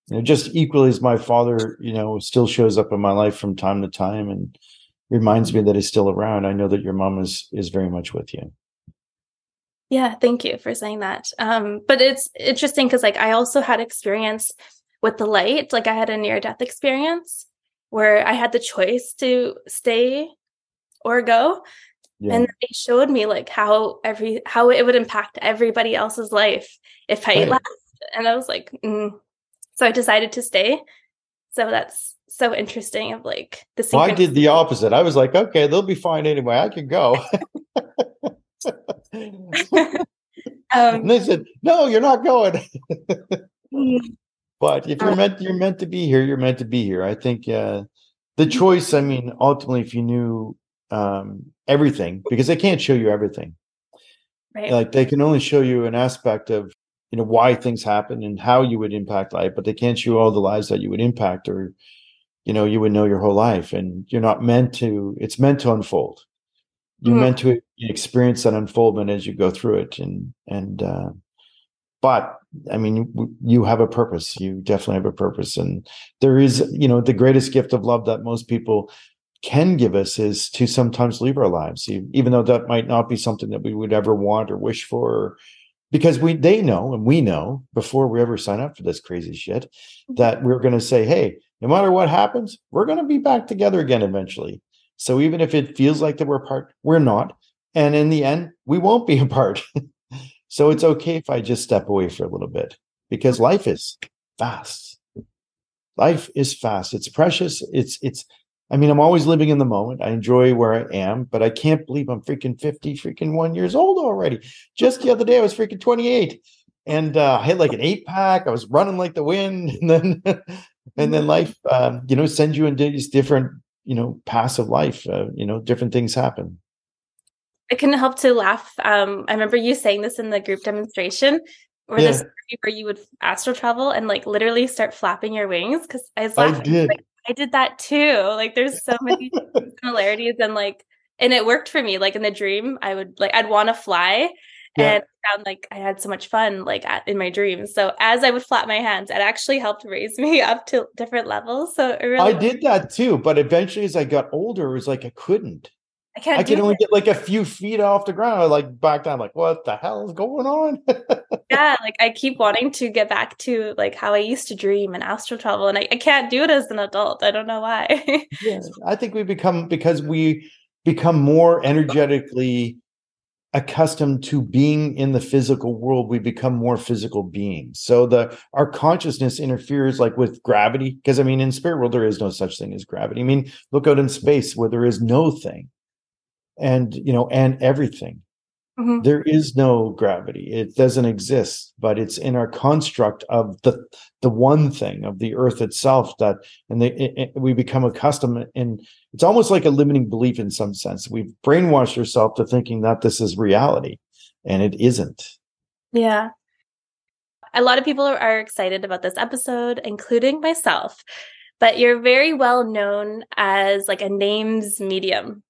You know, just equally as my father, you know, still shows up in my life from time to time and reminds me that he's still around. I know that your mom is is very much with you. Yeah, thank you for saying that. Um, but it's interesting because like I also had experience with the light. Like I had a near death experience where I had the choice to stay or go. Yeah. And they showed me like how every how it would impact everybody else's life if I right. left. And I was like, mm. so I decided to stay. So that's so interesting of like the well, I did the opposite. I was like, okay, they'll be fine anyway. I can go. um, and they said, no, you're not going. Mm. but if you're uh, meant you're meant to be here, you're meant to be here. I think uh, the choice, I mean, ultimately, if you knew um, everything because they can't show you everything. Right. Like they can only show you an aspect of you know why things happen and how you would impact life, but they can't show all the lives that you would impact or you know you would know your whole life. And you're not meant to. It's meant to unfold. You're mm. meant to experience that unfoldment as you go through it. And and uh, but I mean, you have a purpose. You definitely have a purpose, and there is, you know, the greatest gift of love that most people can give us is to sometimes leave our lives, even though that might not be something that we would ever want or wish for, because we they know and we know before we ever sign up for this crazy shit mm-hmm. that we're going to say, hey, no matter what happens, we're going to be back together again eventually. So even if it feels like that we're apart, we're not, and in the end, we won't be apart. so it's okay if I just step away for a little bit because life is fast. Life is fast. It's precious. It's it's I mean, I'm always living in the moment. I enjoy where I am, but I can't believe I'm freaking 50, freaking one years old already. Just the other day, I was freaking 28 and uh, I had like an eight pack. I was running like the wind. And then, and then life, um, you know, sends you into these different, you know, paths of life. Uh, you know, different things happen. I couldn't help to laugh. Um, I remember you saying this in the group demonstration or yeah. this where you would astral travel and like literally start flapping your wings because I was laughing. I did. Like, I did that too. Like there's so many similarities and like and it worked for me. Like in the dream, I would like I'd want to fly yeah. and I found like I had so much fun like at, in my dreams. So as I would flap my hands, it actually helped raise me up to different levels. So really I did that too, but eventually as I got older, it was like I couldn't. I can't. I can only it. get like a few feet off the ground. I like back down, like what the hell is going on? yeah, like I keep wanting to get back to like how I used to dream and astral travel, and I, I can't do it as an adult. I don't know why. yeah, I think we become because we become more energetically accustomed to being in the physical world we become more physical beings so the our consciousness interferes like with gravity because i mean in spirit world there is no such thing as gravity i mean look out in space where there is no thing and you know and everything mm-hmm. there is no gravity. It doesn't exist but it's in our construct of the the one thing of the earth itself that and they, it, it, we become accustomed and it's almost like a limiting belief in some sense. We've brainwashed ourselves to thinking that this is reality and it isn't. Yeah. A lot of people are, are excited about this episode including myself but you're very well known as like a names medium.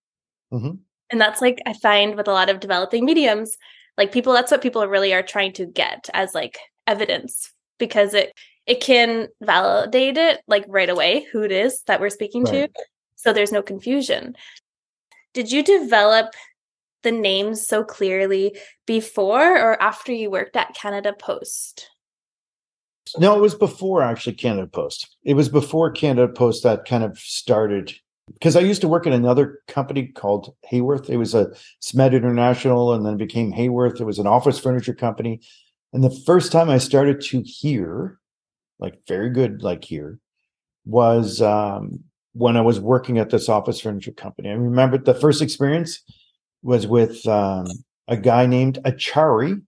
Mm-hmm. And that's like I find with a lot of developing mediums, like people that's what people really are trying to get as like evidence because it it can validate it like right away who it is that we're speaking right. to. So there's no confusion. Did you develop the names so clearly before or after you worked at Canada Post? No, it was before actually Canada Post. It was before Canada Post that kind of started because I used to work in another company called Haworth. It was a Smed International and then it became Haworth. It was an office furniture company. And the first time I started to hear, like very good, like here, was um, when I was working at this office furniture company. I remember the first experience was with um, a guy named Achari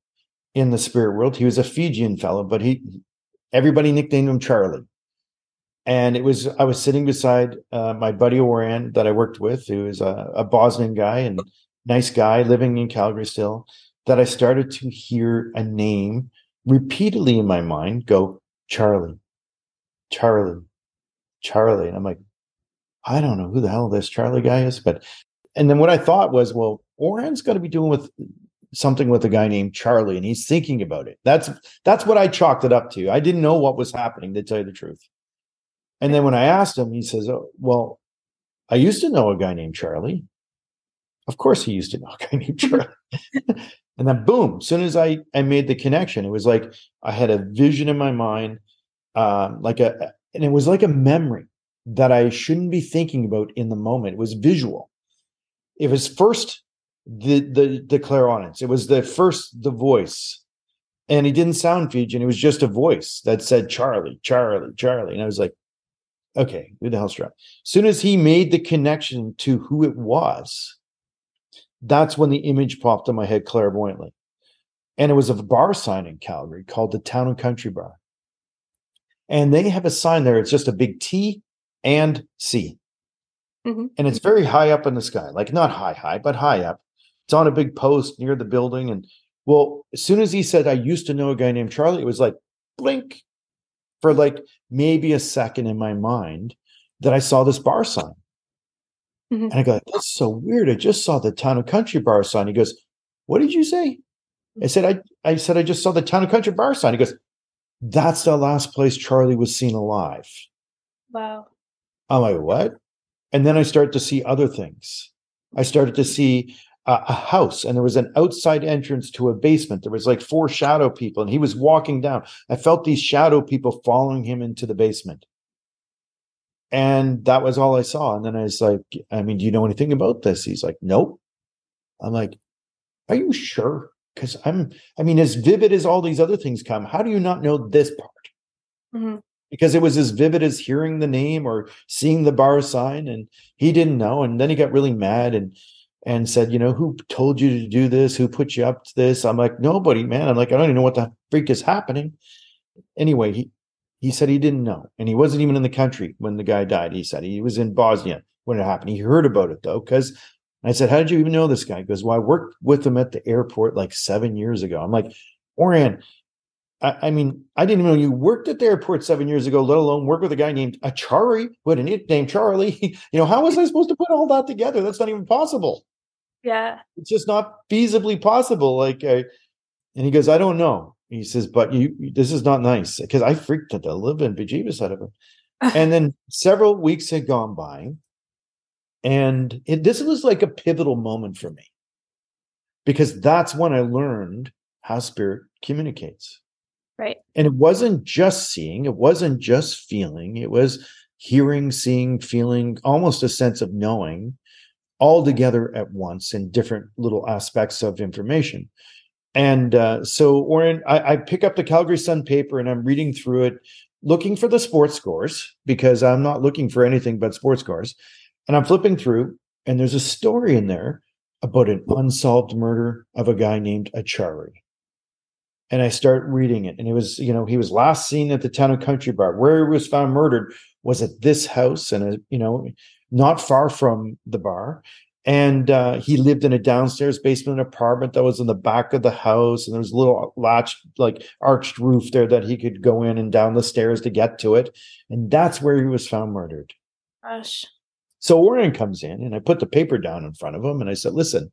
in the spirit world. He was a Fijian fellow, but he everybody nicknamed him Charlie and it was I was sitting beside uh, my buddy Oran that I worked with, who is a, a, Bosnian guy and nice guy living in Calgary still. That I started to hear a name repeatedly in my mind go Charlie, Charlie, Charlie, and I'm like, I don't know who the hell this Charlie guy is, but and then what I thought was, well, Oran's got to be doing with something with a guy named Charlie, and he's thinking about it. That's that's what I chalked it up to. I didn't know what was happening, to tell you the truth. And then when I asked him, he says, oh, Well, I used to know a guy named Charlie. Of course, he used to know a guy named Charlie. and then, boom, as soon as I, I made the connection, it was like I had a vision in my mind, um, like a, and it was like a memory that I shouldn't be thinking about in the moment. It was visual. It was first the the the clairaudience. It was the first the voice, and he didn't sound Fijian. It was just a voice that said Charlie, Charlie, Charlie, and I was like, okay, who the hell's that? As soon as he made the connection to who it was, that's when the image popped in my head clairvoyantly. And it was a bar sign in Calgary called the Town and Country Bar. And they have a sign there. It's just a big T and C. Mm-hmm. And it's very high up in the sky, like not high, high, but high up. It's on a big post near the building. And well, as soon as he said, I used to know a guy named Charlie, it was like blink, for like maybe a second in my mind that I saw this bar sign. Mm-hmm. And I go, that's so weird. I just saw the town and country bar sign. He goes, What did you say? I said, I, I said, I just saw the town and country bar sign. He goes, That's the last place Charlie was seen alive. Wow. I'm like, what? And then I start to see other things. I started to see a house and there was an outside entrance to a basement. There was like four shadow people and he was walking down. I felt these shadow people following him into the basement. And that was all I saw. And then I was like, I mean, do you know anything about this? He's like, nope. I'm like, are you sure? Because I'm, I mean, as vivid as all these other things come, how do you not know this part? Mm-hmm. Because it was as vivid as hearing the name or seeing the bar sign, and he didn't know. And then he got really mad and and said, you know, who told you to do this? Who put you up to this? I'm like, nobody, man. I'm like, I don't even know what the freak is happening. Anyway, he he said he didn't know, and he wasn't even in the country when the guy died. He said he was in Bosnia when it happened. He heard about it though, because I said, how did you even know this guy? He goes, well, I worked with him at the airport like seven years ago. I'm like, Oran, I, I, mean, I didn't even know you worked at the airport seven years ago, let alone work with a guy named Achari, who had a nickname Charlie. you know, how was I supposed to put all that together? That's not even possible. Yeah. It's just not feasibly possible. Like, uh, and he goes, I don't know. He says, but you, this is not nice because I freaked the living bejeebus out of him. and then several weeks had gone by, and it, this was like a pivotal moment for me because that's when I learned how spirit communicates. Right. And it wasn't just seeing, it wasn't just feeling, it was hearing, seeing, feeling, almost a sense of knowing all together at once in different little aspects of information. And uh, so, Oren, I, I pick up the Calgary Sun paper and I'm reading through it, looking for the sports scores because I'm not looking for anything but sports scores. And I'm flipping through, and there's a story in there about an unsolved murder of a guy named Achari. And I start reading it, and it was, you know, he was last seen at the town and country bar. Where he was found murdered was at this house, and a, you know, not far from the bar. And uh, he lived in a downstairs basement apartment that was in the back of the house, and there was a little latch, like arched roof there that he could go in and down the stairs to get to it. And that's where he was found murdered. Gosh. So Oren comes in and I put the paper down in front of him and I said, listen,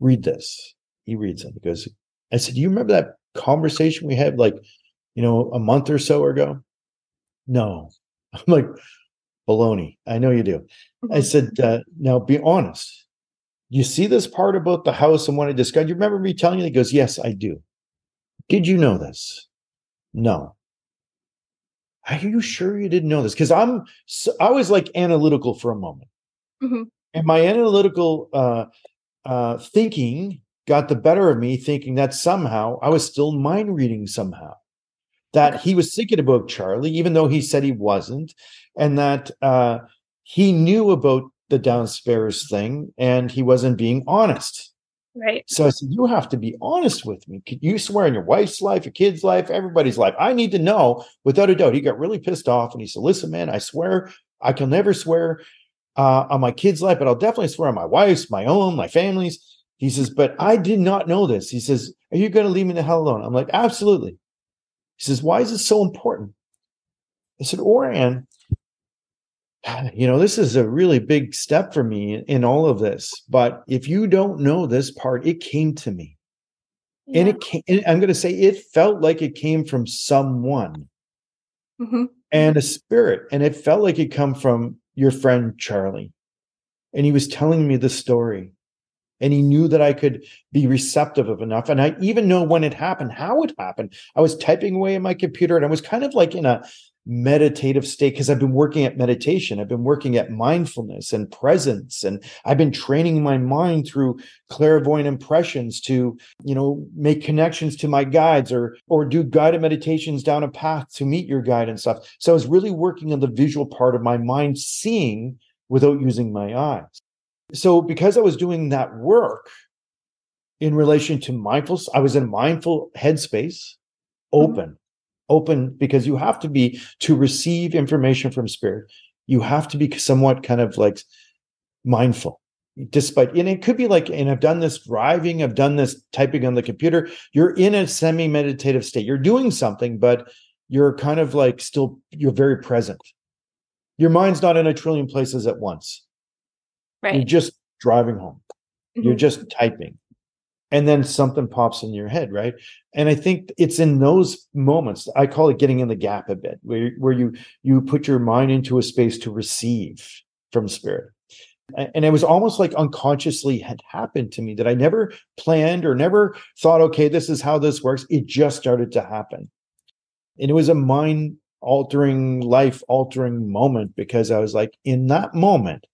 read this. He reads it. He goes, I said, do you remember that conversation we had like, you know, a month or so ago? No. I'm like, baloney. I know you do. Mm-hmm. I said, uh, now be honest. You see this part about the house and what I discussed? You remember me telling you? He goes, yes, I do. Did you know this? No. Are you sure you didn't know this? Because I'm so, I was like analytical for a moment, mm-hmm. and my analytical uh, uh, thinking got the better of me, thinking that somehow I was still mind reading somehow that he was thinking about Charlie, even though he said he wasn't, and that uh, he knew about the downstairs thing and he wasn't being honest. Right. So I said, You have to be honest with me. Could you swear on your wife's life, your kid's life, everybody's life? I need to know without a doubt. He got really pissed off and he said, Listen, man, I swear I can never swear uh, on my kid's life, but I'll definitely swear on my wife's, my own, my family's. He says, But I did not know this. He says, Are you going to leave me the hell alone? I'm like, Absolutely. He says, Why is this so important? I said, Oran, you know, this is a really big step for me in all of this. But if you don't know this part, it came to me. Yeah. And it came, and I'm going to say it felt like it came from someone mm-hmm. and a spirit. And it felt like it come from your friend Charlie. And he was telling me the story. And he knew that I could be receptive of enough. And I even know when it happened, how it happened. I was typing away in my computer and I was kind of like in a meditative state because I've been working at meditation. I've been working at mindfulness and presence. And I've been training my mind through clairvoyant impressions to, you know, make connections to my guides or, or do guided meditations down a path to meet your guide and stuff. So I was really working on the visual part of my mind, seeing without using my eyes. So because I was doing that work in relation to mindfulness, I was in mindful headspace, mm-hmm. Open because you have to be to receive information from spirit you have to be somewhat kind of like mindful. Despite and it could be like and i've done this driving i've done this typing on the computer you're in a semi meditative state. You're doing something but you're kind of like still you're very present. Your mind's not in a trillion places at once. Right. you're just driving home. Mm-hmm. you're just typing and then something pops in your head right? And i think it's in those moments i call it getting in the gap a bit where, where you you put your mind into a space to receive from spirit. And it was almost like unconsciously had happened to me that i never planned or never thought okay this is how this works. It just started to happen. And it was a mind altering life altering moment because i was like in that moment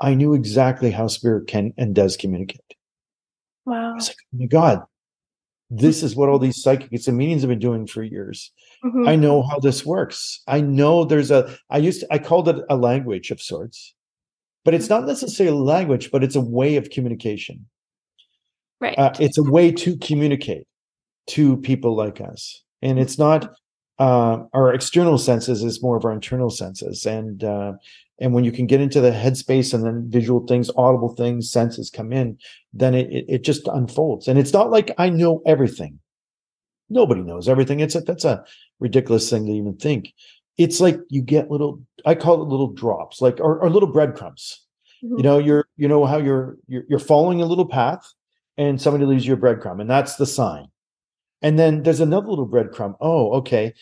i knew exactly how spirit can and does communicate Wow. Like, oh my God, this is what all these psychics and mediums have been doing for years. Mm-hmm. I know how this works. I know there's a, I used to, I called it a language of sorts, but it's not necessarily a language, but it's a way of communication. Right. Uh, it's a way to communicate to people like us. And it's not, uh, our external senses is more of our internal senses. And, uh, and when you can get into the headspace and then visual things, audible things, senses come in, then it, it, it just unfolds. And it's not like I know everything. Nobody knows everything. It's a that's a ridiculous thing to even think. It's like you get little, I call it little drops, like or, or little breadcrumbs. Mm-hmm. You know, you're you know how you're, you're you're following a little path, and somebody leaves you a breadcrumb, and that's the sign. And then there's another little breadcrumb. Oh, okay.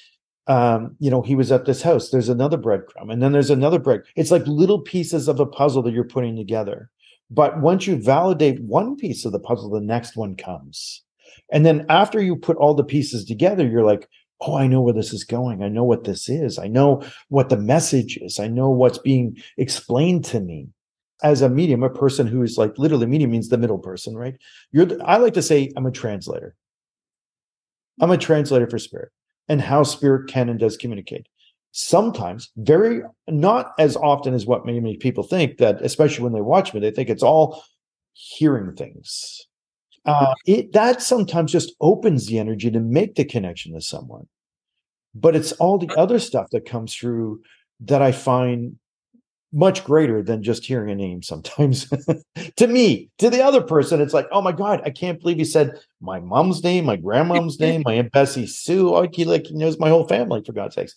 Um, you know, he was at this house. There's another breadcrumb, and then there's another bread. It's like little pieces of a puzzle that you're putting together. But once you validate one piece of the puzzle, the next one comes. And then after you put all the pieces together, you're like, oh, I know where this is going. I know what this is. I know what the message is. I know what's being explained to me. As a medium, a person who is like literally medium means the middle person, right? You're the, I like to say I'm a translator. I'm a translator for spirit and how spirit can and does communicate. Sometimes, very not as often as what many, many people think, that especially when they watch me, they think it's all hearing things. Uh, it that sometimes just opens the energy to make the connection to someone. But it's all the other stuff that comes through that I find much greater than just hearing a name sometimes to me to the other person it's like oh my god i can't believe he said my mom's name my grandmom's name my aunt bessie sue like he like he knows my whole family for god's sakes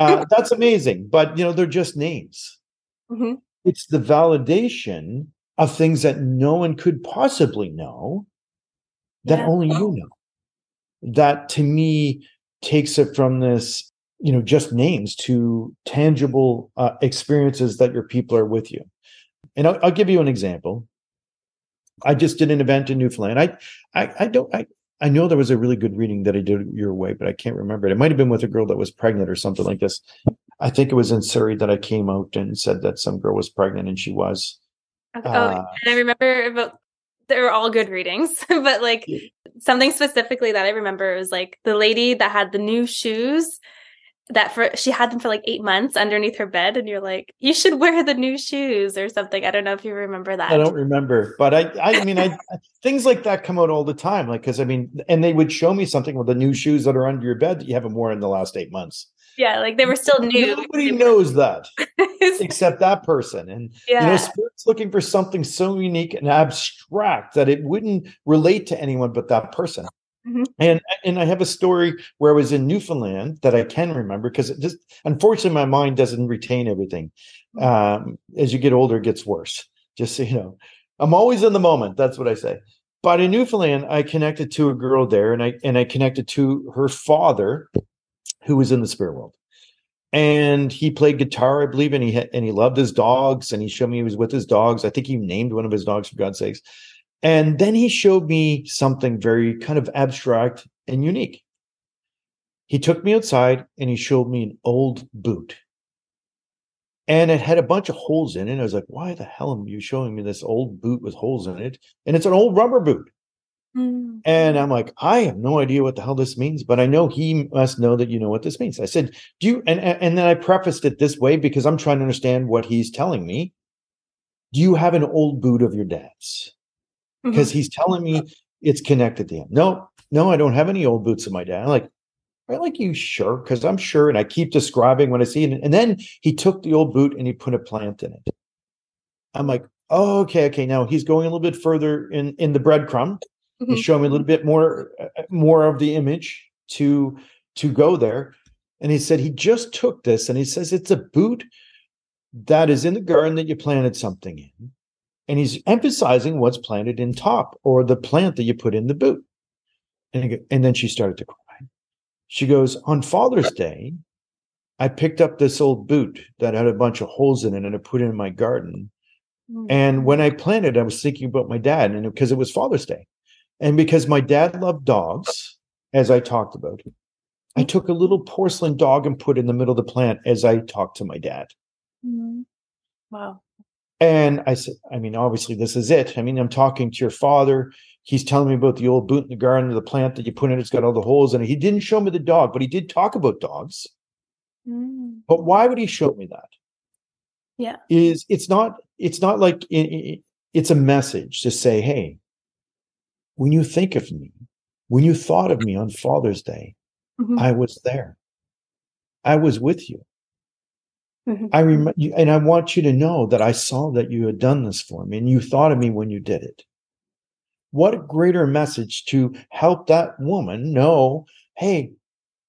uh, that's amazing but you know they're just names mm-hmm. it's the validation of things that no one could possibly know that yeah. only you know that to me takes it from this you know just names to tangible uh, experiences that your people are with you and I'll, I'll, give you an example i just did an event in newfoundland i i, I don't i I know there was a really good reading that I did your way, but I can't remember it. It might have been with a girl that was pregnant or something like this. I think it was in Surrey that I came out and said that some girl was pregnant, and she was. Oh, uh, and I remember about they were all good readings, but like something specifically that I remember was like the lady that had the new shoes that for she had them for like eight months underneath her bed and you're like you should wear the new shoes or something. I don't know if you remember that. I don't remember but i i mean i things like that come out all the time like because i mean and they would show me something with the new shoes that are under your bed that you haven't worn in the last eight months. Yeah like they were still new. nobody knows that except that person and yeah. you know spirit's looking for something so unique and abstract that it wouldn't relate to anyone but that person Mm-hmm. And and I have a story where I was in Newfoundland that I can remember because it just unfortunately my mind doesn't retain everything. Mm-hmm. Um, as you get older, it gets worse. Just so you know, I'm always in the moment. That's what I say. But in Newfoundland, I connected to a girl there, and I and I connected to her father, who was in the spirit world, and he played guitar, I believe, and he had, and he loved his dogs, and he showed me he was with his dogs. I think he named one of his dogs for God's sakes. And then he showed me something very kind of abstract and unique. He took me outside and he showed me an old boot. And it had a bunch of holes in it. I was like, why the hell are you showing me this old boot with holes in it? And it's an old rubber boot. Mm. And I'm like, I have no idea what the hell this means, but I know he must know that you know what this means. I said, Do you and and then I prefaced it this way because I'm trying to understand what he's telling me. Do you have an old boot of your dad's? Because mm-hmm. he's telling me it's connected to him. No, no, I don't have any old boots of my dad. I'm like, I like you sure? Because I'm sure. And I keep describing what I see. And, and then he took the old boot and he put a plant in it. I'm like, oh, okay, okay. Now he's going a little bit further in in the breadcrumb. Mm-hmm. He's showing me a little bit more uh, more of the image to to go there. And he said he just took this and he says it's a boot that is in the garden that you planted something in and he's emphasizing what's planted in top or the plant that you put in the boot. And, and then she started to cry. She goes, On Father's Day, I picked up this old boot that had a bunch of holes in it and I put it in my garden. Mm-hmm. And when I planted, I was thinking about my dad, and because it was Father's Day. And because my dad loved dogs, as I talked about, I mm. took a little porcelain dog and put in the middle of the plant as I talked to my dad. Mm-hmm. Wow. And I said, I mean, obviously, this is it. I mean, I'm talking to your father. He's telling me about the old boot in the garden, the plant that you put in. It's got all the holes in it. He didn't show me the dog, but he did talk about dogs. Mm. But why would he show me that? Yeah, is it's not it's not like it, it's a message to say, hey, when you think of me, when you thought of me on Father's Day, mm-hmm. I was there. I was with you. Mm-hmm. I remember, and I want you to know that I saw that you had done this for me and you thought of me when you did it. What a greater message to help that woman know hey,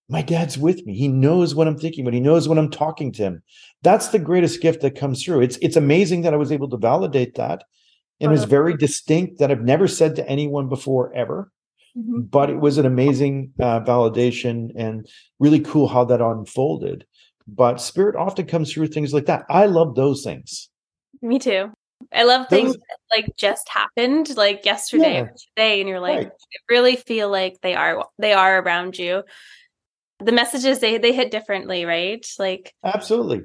my dad's with me. He knows what I'm thinking, but he knows when I'm talking to him. That's the greatest gift that comes through. It's it's amazing that I was able to validate that. And it was very distinct that I've never said to anyone before ever. Mm-hmm. But it was an amazing uh, validation and really cool how that unfolded. But spirit often comes through things like that. I love those things. Me too. I love things those, that like just happened like yesterday yeah, or today and you're like right. really feel like they are they are around you. The messages they they hit differently, right? Like Absolutely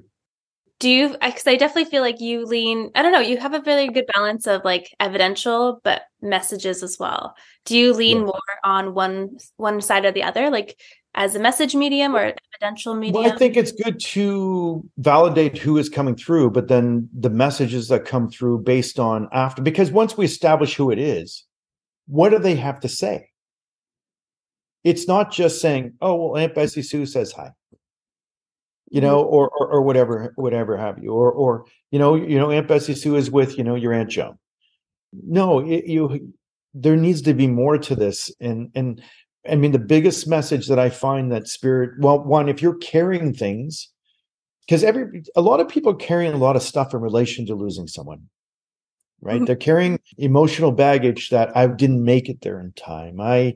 do you because i definitely feel like you lean i don't know you have a really good balance of like evidential but messages as well do you lean yeah. more on one one side or the other like as a message medium or an evidential medium well, i think it's good to validate who is coming through but then the messages that come through based on after because once we establish who it is what do they have to say? It's not just saying oh well aunt bessie sue says hi you know, mm-hmm. or, or, or whatever, whatever have you, or or you know, you know, Aunt Bessie Sue is with you know your Aunt Joan. No, it, you there needs to be more to this, and and I mean the biggest message that I find that spirit. Well, one, if you're carrying things, because every a lot of people are carrying a lot of stuff in relation to losing someone right mm-hmm. they're carrying emotional baggage that i didn't make it there in time i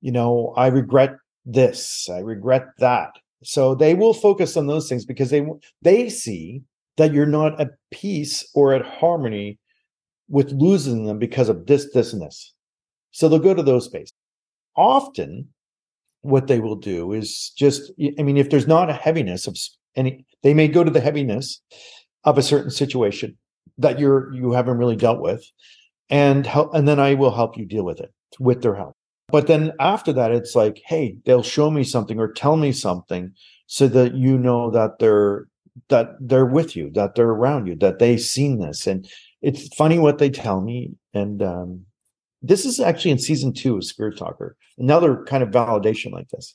you know i regret this i regret that so they will focus on those things because they they see that you're not at peace or at harmony with losing them because of this, this, and this. So they'll go to those spaces. Often, what they will do is just, I mean, if there's not a heaviness of any, they may go to the heaviness of a certain situation that you're you haven't really dealt with, and help, and then I will help you deal with it with their help. But then after that, it's like, hey, they'll show me something or tell me something so that you know that they're that they're with you, that they're around you, that they've seen this. And it's funny what they tell me. And um, this is actually in season two of Spirit Talker, another kind of validation like this.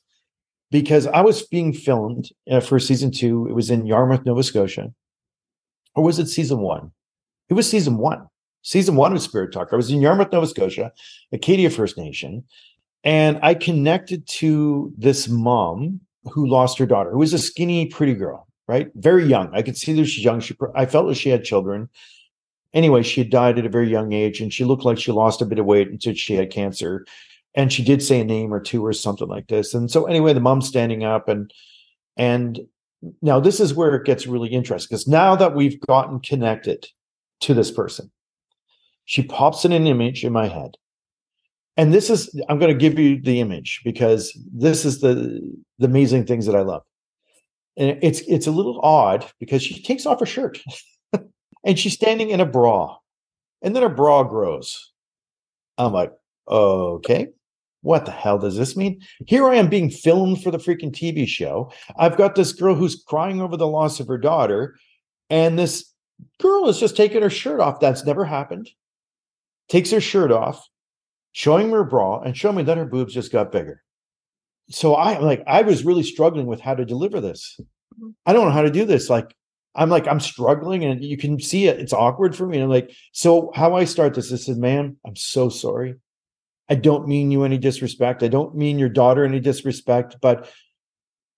Because I was being filmed uh, for season two. It was in Yarmouth, Nova Scotia. Or was it season one? It was season one season one of Spirit Talker. I was in Yarmouth, Nova Scotia, Acadia First Nation, and I connected to this mom who lost her daughter, who was a skinny, pretty girl, right? Very young. I could see that she's young. She, I felt that she had children. Anyway, she had died at a very young age, and she looked like she lost a bit of weight until she had cancer. And she did say a name or two or something like this. And so, anyway, the mom's standing up, and and now this is where it gets really interesting because now that we've gotten connected to this person, she pops in an image in my head. And this is, I'm going to give you the image because this is the, the amazing things that I love. And it's, it's a little odd because she takes off her shirt and she's standing in a bra and then her bra grows. I'm like, okay, what the hell does this mean? Here I am being filmed for the freaking TV show. I've got this girl who's crying over the loss of her daughter, and this girl is just taking her shirt off. That's never happened takes her shirt off, showing her bra, and showing me that her boobs just got bigger. So I like I was really struggling with how to deliver this. Mm-hmm. I don't know how to do this. Like I'm like I'm struggling, and you can see it. It's awkward for me. And I'm like, so how I start this? I said, "Ma'am, I'm so sorry. I don't mean you any disrespect. I don't mean your daughter any disrespect, but."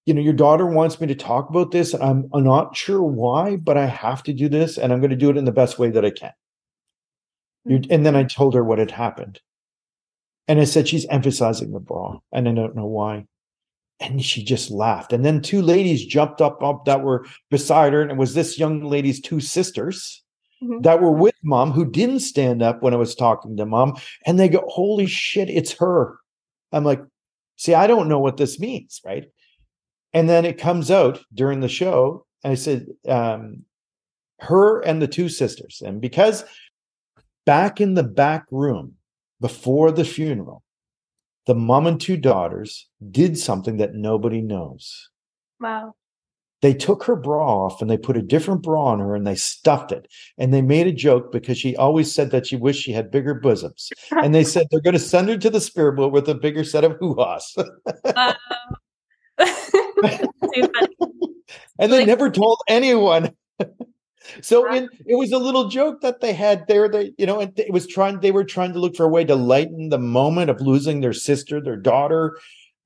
You know, your daughter wants me to talk about this. I'm, I'm not sure why, but I have to do this, and I'm going to do it in the best way that I can. Mm-hmm. And then I told her what had happened. And I said, she's emphasizing the bra. And I don't know why. And she just laughed. And then two ladies jumped up, up that were beside her. And it was this young lady's two sisters mm-hmm. that were with mom who didn't stand up when I was talking to mom. And they go, holy shit, it's her. I'm like, see, I don't know what this means. Right. And then it comes out during the show. And I said, um, her and the two sisters. And because back in the back room before the funeral, the mom and two daughters did something that nobody knows. Wow. They took her bra off and they put a different bra on her and they stuffed it. And they made a joke because she always said that she wished she had bigger bosoms. and they said they're going to send her to the spirit world with a bigger set of hoo-haws. and they never told anyone so in, it was a little joke that they had there. They, you know, it was trying. They were trying to look for a way to lighten the moment of losing their sister, their daughter,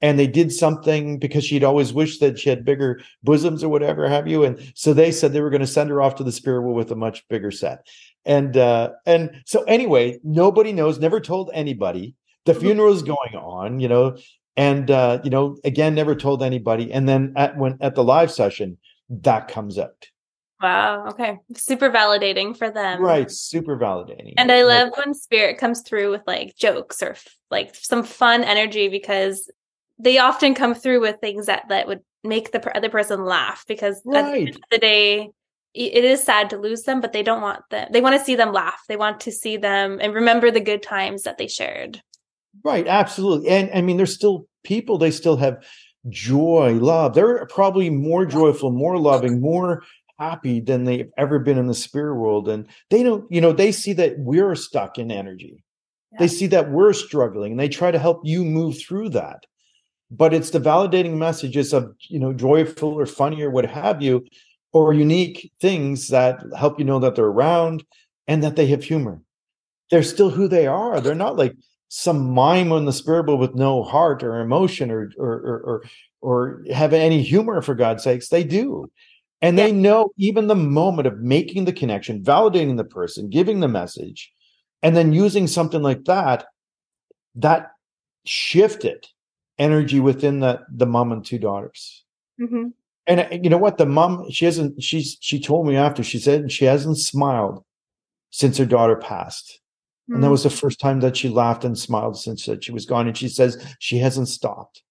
and they did something because she'd always wished that she had bigger bosoms or whatever have you and so they said they were going to send her off to the spirit world with a much bigger set and uh and so anyway nobody knows never told anybody the Mhm. funeral is going on you know and uh you know again never told anybody and then at when at the live session that comes out Wow. Okay. Super validating for them. right super validating And I Like, love when spirit comes through with like jokes or f- like some fun energy because they often come through with things that that would make the other person laugh because at the end of the day it is sad to lose them but they don't want them they want to see them laugh they want to see them and remember the good times that they shared Right, absolutely. And I mean, there's still people, they still have joy, love. They're probably more joyful, more loving, more happy than they've ever been in the spirit world. And they don't, you know, they see that we're stuck in energy. They see that we're struggling and they try to help you move through that. But it's the validating messages of, you know, joyful or funny or what have you, or unique things that help you know that they're around and that they have humor. They're still who they are. They're not like some mime on the spirit world with no heart or emotion or or or or, or have any humor for God's sakes. They do. And they know even the moment of making the connection, validating the person, giving the message, and then using something like that, that shifted energy within the the mom and two daughters. mm-hmm. And uh, you know what? The mom, she hasn't, she's, she told me after, she said she hasn't smiled since her daughter passed. And that was the first time that she laughed and smiled since that she was gone. And she says she hasn't stopped.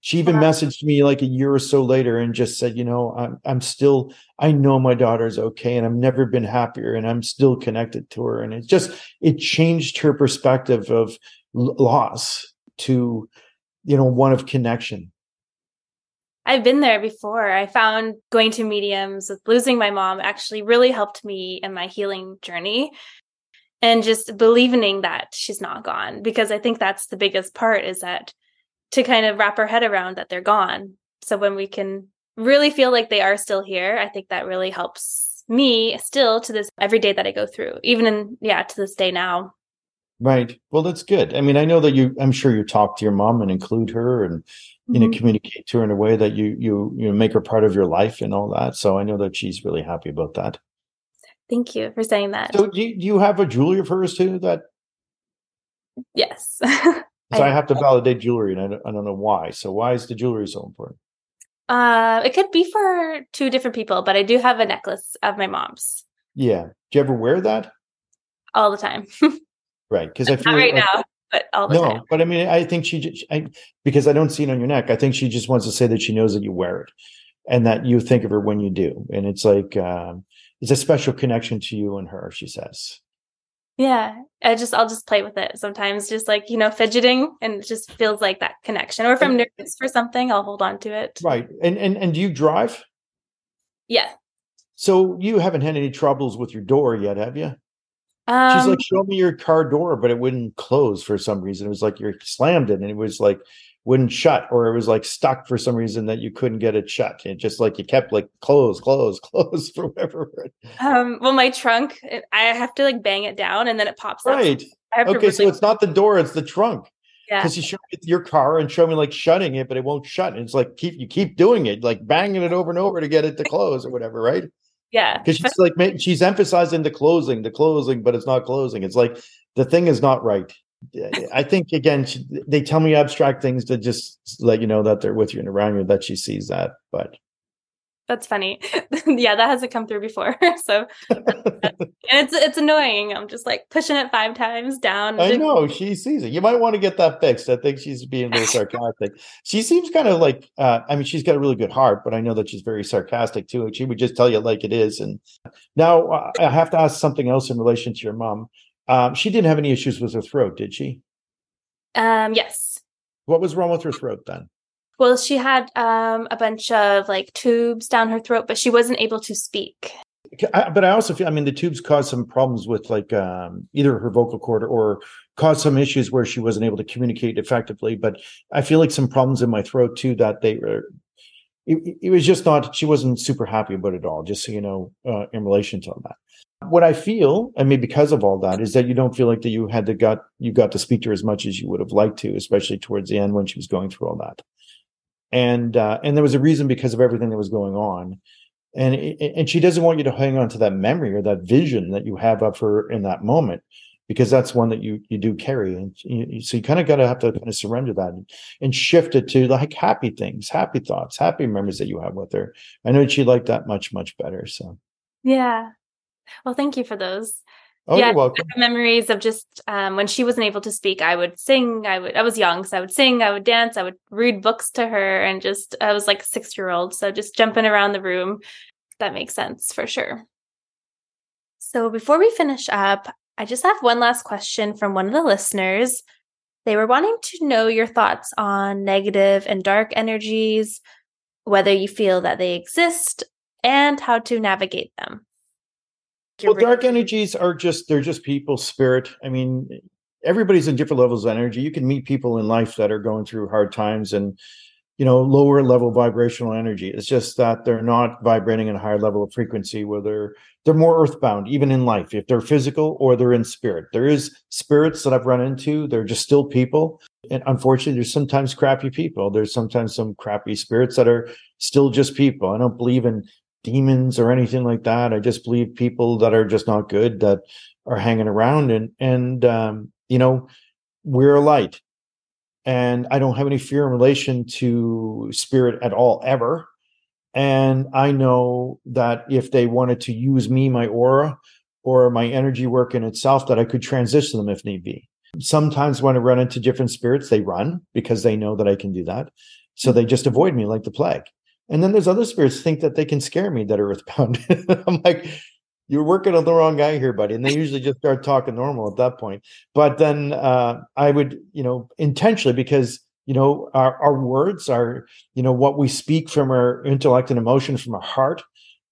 She even Wow. messaged me like a year or so later and just said, you know, I'm, I'm still, I know my daughter's okay and I've never been happier and I'm still connected to her. And it just, it changed her perspective of loss to, you know, one of connection. I've been there before. I found going to mediums with losing my mom actually really helped me in my healing journey. And just believing that she's not gone, because I think that's the biggest part is that to kind of wrap our head around that they're gone. So when we can really feel like they are still here, I think that really helps me still to this every day that I go through, even in, yeah, to this day now. Right. Well, that's good. I mean, I know that you, I'm sure you talk to your mom and include her and, you know, Mhm. communicate to her in a way that you, you, you know, make her part of your life and all that. So I know that she's really happy about that. Thank you for saying that. So do you, do you have a jewelry of hers too that yes. 'cause I, I- have to validate jewelry and I don't, I don't know why. So why is the jewelry so important? Uh, it could be for two different people, but I do have a necklace of my mom's Yeah. Do you ever wear that? all the time. Right. Because I feel Not right like- now, but all the no, time. but I mean, I think she, just, I, because I don't see it on your neck. I think she just wants to say that she knows that you wear it and that you think of her when you do. And it's like, um, it's a special connection to you and her, she says. Yeah, I just I'll just play with it sometimes, just like you know, fidgeting, and it just feels like that connection. Or if I'm nervous for something, I'll hold on to it. Right. And, and, and do you drive? Yeah. So you haven't had any troubles with your door yet, have you? Um, She's like, show me your car door, but it wouldn't close for some reason. It was like you're slammed it and it was like wouldn't shut, or it was like stuck for some reason that you couldn't get it shut. It just like you kept like close, close, close for whatever. um, well, my trunk, I have to like bang it down, and then it pops up. Right. I have to Okay. So it's not the door, it's the trunk. yeah. Because you show me your car and show me like shutting it, but it won't shut. And it's like keep you keep doing it, like banging it over and over to get it to close or whatever, right? Yeah. because she's like she's emphasizing the closing the closing but it's not closing it's like the thing is not right i think again she, they tell me abstract things to just let you know that they're with you and around you that she sees that but That's funny. yeah, that hasn't come through before. so and it's it's annoying. I'm just like pushing it five times down. i know she sees it you might want to get that fixed i think she's being little sarcastic she seems kind of like uh, i mean she's got a really good heart but i know that she's very sarcastic too and she would just tell you like it is and now uh, i have to ask something else in relation to your mom um, she didn't have any issues with her throat did she Um, yes. what was wrong with her throat then Well, she had um a bunch of like tubes down her throat, but she wasn't able to speak. I, but I also feel, I mean, the tubes caused some problems with like um, either her vocal cord or caused some issues where she wasn't able to communicate effectively. But I feel like some problems in my throat too that they were, it, it was just not, she wasn't super happy about it all, just so you know, uh, in relation to that. What I feel, I mean, because of all that, is that you don't feel like that you had to got you got to speak to her as much as you would have liked to, especially towards the end when she was going through all that. And uh, and there was a reason because of everything that was going on, and and she doesn't want you to hang on to that memory or that vision that you have of her in that moment because that's one that you you do carry. And you, so you kind of got to have to kind of surrender that and, and, shift it to like happy things happy thoughts happy memories that you have with her. I know she liked that much much better so. Yeah well thank you for those oh yeah, you're welcome memories of just um, when she wasn't able to speak i would sing i would i was young so i would sing i would dance i would read books to her and just i was like six year old so just jumping around the room that makes sense for sure so before we finish up, I just have one last question from one of the listeners. They were wanting to know your thoughts on negative and dark energies, whether you feel that they exist, and how to navigate them. Well, dark energies are just, they're just people, spirit. I mean, everybody's in different levels of energy. You can meet people in life that are going through hard times and you know lower level vibrational energy. It's just that they're not vibrating in a higher level of frequency where they're they're more earthbound even in life if they're physical or they're in spirit. There is spirits that i've run into. They're just still people. And unfortunately there's sometimes crappy people. There's sometimes some crappy spirits that are still just people. I don't believe in demons or anything like that i just believe people that are just not good that are hanging around and and um, you know we're a light and I don't have any fear in relation to spirit at all ever. And I know that if they wanted to use me, my aura, or my energy work in itself, that I could transition them if need be. Sometimes when I run into different spirits, they run because they know that I can do that. So they just avoid me like the plague. And then there's other spirits think that they can scare me that are earthbound. I'm like, you're working on the wrong guy here, buddy. And they usually just start talking normal at that point. But then uh, I would, you know, intentionally because you know our, our words are, you know, what we speak from our intellect and emotion from our heart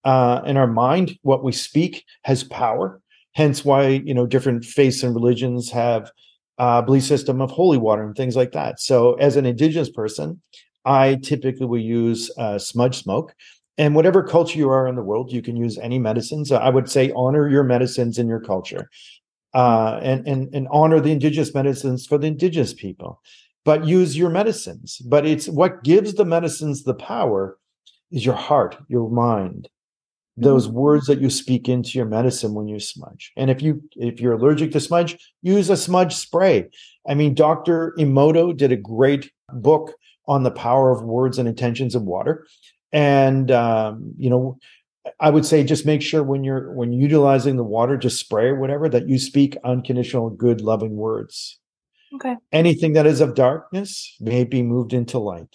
uh, and our mind. What we speak has power. Hence, why you know different faiths and religions have a belief system of holy water and things like that. So, as an indigenous person, I typically will use uh, smudge smoke and whatever culture you are in the world, you can use any medicines. I would say honor your medicines in your culture, uh, and and and honor the indigenous medicines for the indigenous people. But use your medicines. But it's what gives the medicines the power is your heart, your mind, those mm-hmm. words that you speak into your medicine when you smudge. And if you if you're allergic to smudge, use a smudge spray. I mean, Dr. Emoto did a great book on the power of words and intentions of water. And um, you know i would say just make sure when you're when utilizing the water just spray or whatever that you speak unconditional good loving words. Okay. Anything that is of darkness may it be moved into light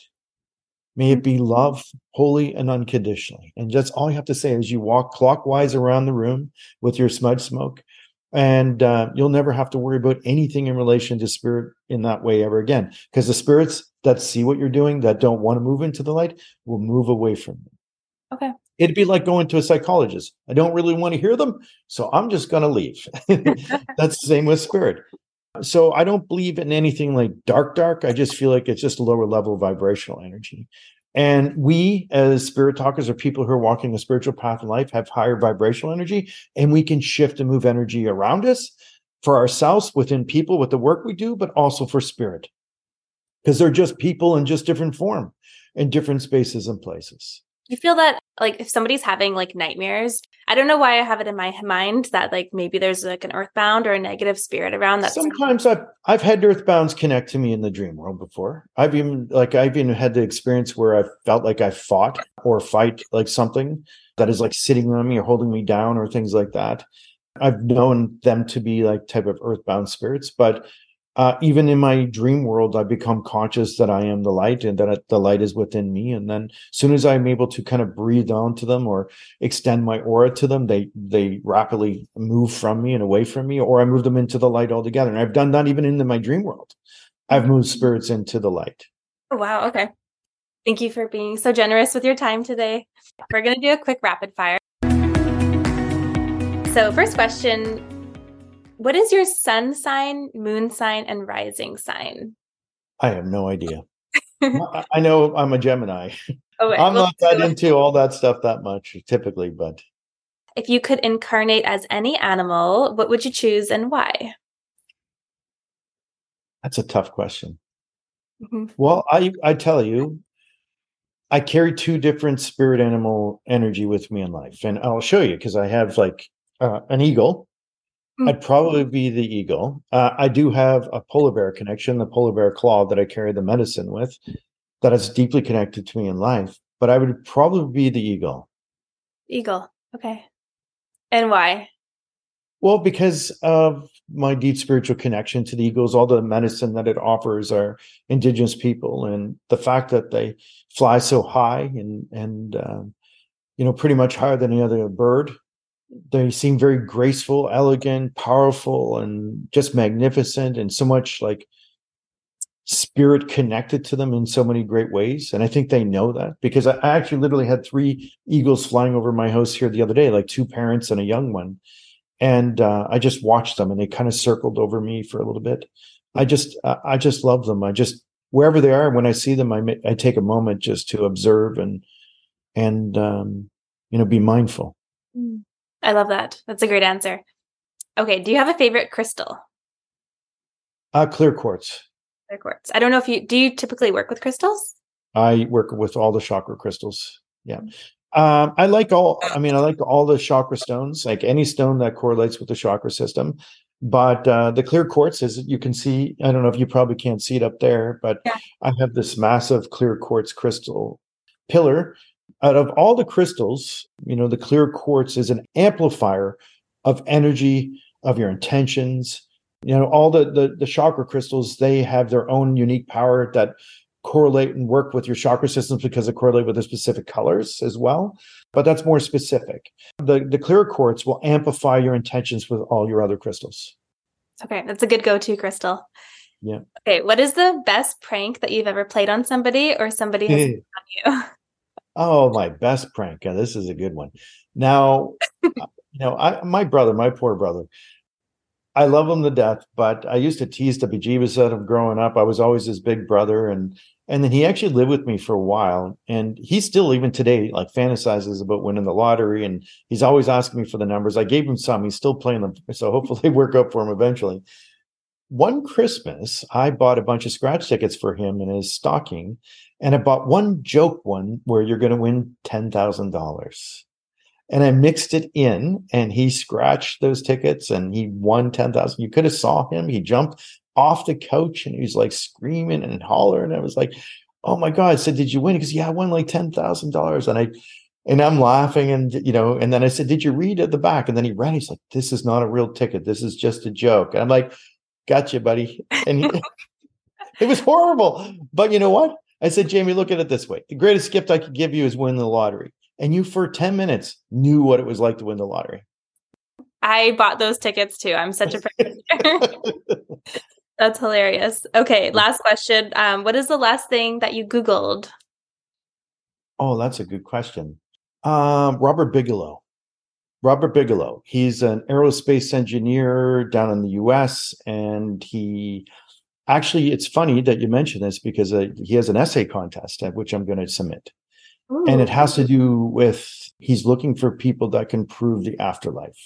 may it be mm-hmm. love wholly and unconditionally. And just all you have to say is you walk clockwise around the room with your smudge smoke and uh, you'll never have to worry about anything in relation to spirit in that way ever again. Because the spirits that see what you're doing that don't want to move into the light will move away from you. Okay. It'd be like going to a psychologist. I don't really want to hear them so i'm just going to leave. That's the same with spirit. So i don't believe in anything like dark dark. I just feel like it's just a lower level vibrational energy and we, as spirit talkers, or people who are walking the spiritual path in life, have higher vibrational energy, and we can shift and move energy around us for ourselves, within people, with the work we do, but also for spirit. Because they're just people in just different form in different spaces and places you feel that like if somebody's having like nightmares i don't know why i have it in my mind that like maybe there's like an earthbound or a negative spirit around that sometimes i've i've had earthbounds connect to me in the dream world before. I've even like i've even had the experience where i felt like i fought or fight like something that is like sitting on me or holding me down or things like that. I've known them to be like type of earthbound spirits but uh, even in my dream world, I become conscious that I am the light and that the light is within me. And then, as soon as I'm able to kind of breathe onto them or extend my aura to them, they they rapidly move from me and away from me, or I move them into the light altogether. And I've done that even in my dream world. I've moved spirits into the light. Oh, wow. Okay. Thank you for being so generous with your time today. We're going to do a quick rapid fire. So, first question what is your sun sign, moon sign, and rising sign? I have no idea. I know I'm a Gemini. Oh, I'm not that into all that stuff that much typically, but if you could incarnate as any animal, what would you choose and why? That's a tough question. Mm-hmm. Well, I I tell you, I carry two different spirit animal energy with me in life, and I'll show you because I have like uh, an eagle. I'd probably be the eagle. Uh, I do have a polar bear connection, the polar bear claw that I carry the medicine with, that is deeply connected to me in life. But I would probably be the eagle. Eagle. Okay. And why? Well, because of my deep spiritual connection to the eagles, all the medicine that it offers are indigenous people, and the fact that they fly so high and and um, you know pretty much higher than any other bird. They seem very graceful, elegant, powerful, and just magnificent, and so much like spirit connected to them in so many great ways. And I think they know that because I actually literally had three eagles flying over my house here the other day, like two parents and a young one and uh, I just watched them, and they kind of circled over me for a little bit. I just, uh, I just love them. I just wherever they are, when I see them, I I take a moment just to observe and and um, you know be mindful. Mm. I love that. That's a great answer. Okay, do you have a favorite crystal? Uh, clear quartz. Clear quartz. I don't know if you do. You typically work with crystals? I work with all the chakra crystals. Yeah. Um, I like all. I mean, I like all the chakra stones, like any stone that correlates with the chakra system. But uh, the clear quartz is you can see. I don't know if you probably can't see it up there, but yeah. I have this massive clear quartz crystal pillar. Out of all the crystals, you know, the clear quartz is an amplifier of energy, of your intentions. You know, all the the, the chakra crystals they have their own unique power that correlate and work with your chakra systems because they correlate with the specific colors as well. But that's more specific. The the clear quartz will amplify your intentions with all your other crystals. Okay, that's a good go-to crystal. Yeah. Okay, what is the best prank that you've ever played on somebody or somebody has eh. on you? Oh, my best prank. Yeah, this is a good one. Now, uh, you know, I, my brother, my poor brother, I love him to death, but I used to tease the bejeebus out of him growing up. I was always his big brother, and and then he actually lived with me for a while, and he still even today like fantasizes about winning the lottery, and he's always asking me for the numbers. I gave him some; he's still playing them, so hopefully they work out for him eventually. One Christmas, I bought a bunch of scratch tickets for him in his stocking, and I bought one joke one where you're going to win ten thousand dollars and I mixed it in and he scratched those tickets and he won 10,000. You could have saw him. He jumped off the couch and he was like screaming and hollering. I was like, Oh my God. I said, did you win? Because yeah, I won like $10,000. And I, and I'm laughing and, you know, and then I said, did you read at the back? And then he read, he's like, this is not a real ticket. This is just a joke. And I'm like, gotcha, buddy. And he, it was horrible. But you know what? I said, Jamie, look at it this way. The greatest gift I could give you is win the lottery and you for 10 minutes knew what it was like to win the lottery. I bought those tickets too. I'm such a That's hilarious. Okay, last question. Um, what is the last thing that you Googled? Oh, that's a good question. Um, Robert Bigelow. Robert Bigelow. He's an aerospace engineer down in the US, and he actually, it's funny that you mentioned this because uh, he has an essay contest at which I'm going to submit. Ooh. And it has to do with he's looking for people that can prove the afterlife.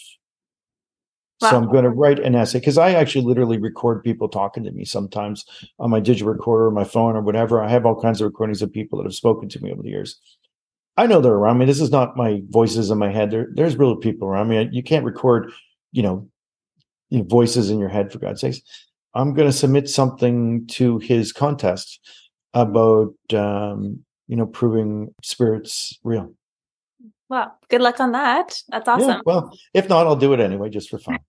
Wow. So I'm going to write an essay because I actually literally record people talking to me sometimes on my digital recorder or my phone or whatever. I have all kinds of recordings of people that have spoken to me over the years. I know they're around me. This is not my voices in my head. There, there's real people around me. You can't record, you know, you know, voices in your head for God's sakes. I'm going to submit something to his contest about um, you know, proving spirits real. Well, good luck on that. That's awesome. Yeah, well, if not, I'll do it anyway, just for fun.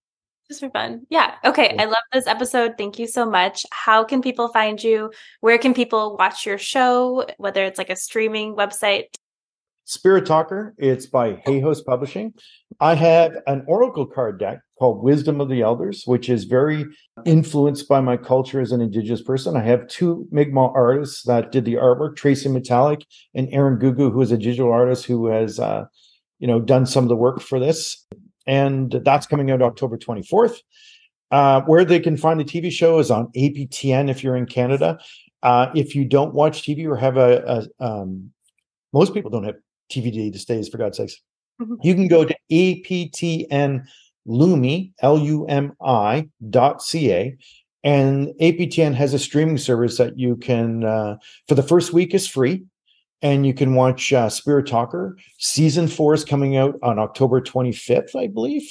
Just for fun. Yeah. Okay. Yeah. I love this episode. Thank you so much. How can people find you? Where can people watch your show? Whether it's like a streaming website? Spirit Talker. It's by Hay House Publishing. I have an oracle card deck called Wisdom of the Elders, which is very influenced by my culture as an Indigenous person. I have two Mi'kmaq artists that did the artwork, Tracy Metallic and Aaron Gugu, who is a digital artist who has, uh, you know, done some of the work for this. And that's coming out October 24th. Uh, where they can find the TV show is on APTN if you're in Canada. Uh, if you don't watch TV or have a, a um, most people don't have TV these days, for God's sakes. mm-hmm. you can go to APTN Lumi, L U M I dot C A. And APTN has a streaming service that you can, uh, for the first week, is free. And you can watch uh, Spirit Talker. Season four is coming out on October 25th, I believe.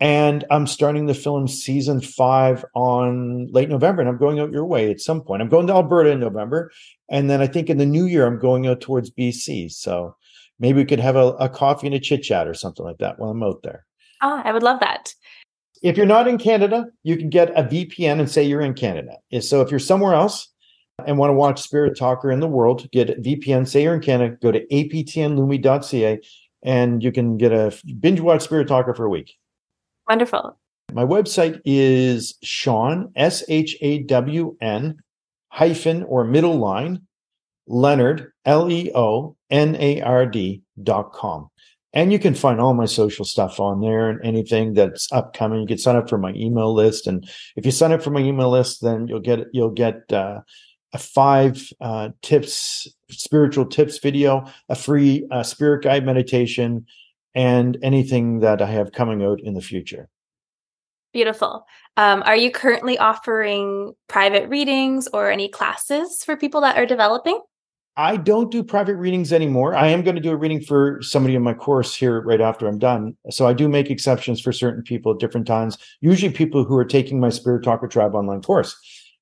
And I'm starting the film season five on late November, and I'm going out your way at some point. I'm going to Alberta in November. And then I think in the new year, I'm going out towards BC. So maybe we could have a, a coffee and a chit chat or something like that while I'm out there. Oh, I would love that. If you're not in Canada, you can get a VPN and say you're in Canada. So if you're somewhere else and want to watch Spirit Talker in the world, get a VPN, say you're in Canada, go to aptnlumi.ca and you can get a binge watch Spirit Talker for a week. Wonderful. My website is Shawn, S H A W N hyphen or middle line, Leonard, L E O N A R D dot com. And you can find all my social stuff on there and anything that's upcoming. You can sign up for my email list. And if you sign up for my email list, then you'll get, you'll get, uh, a five uh, tips, spiritual tips video, a free uh, spirit guide meditation, and anything that I have coming out in the future. Beautiful. Um, are you currently offering private readings or any classes for people that are developing? I don't do private readings anymore. I am going to do a reading for somebody in my course here right after I'm done. So I do make exceptions for certain people at different times, usually people who are taking my Spirit Talker Tribe online course.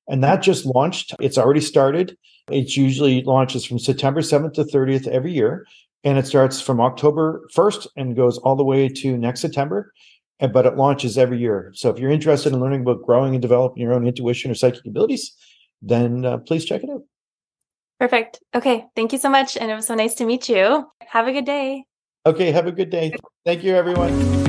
And that just launched. It's already started. It usually launches from September 7th to 30th every year. And it starts from October 1st and goes all the way to next September. But it launches every year. So if you're interested in learning about growing and developing your own intuition or psychic abilities, then uh, please check it out. Perfect. Okay. Thank you so much. And it was so nice to meet you. Have a good day. Okay. Have a good day. Thank you, everyone.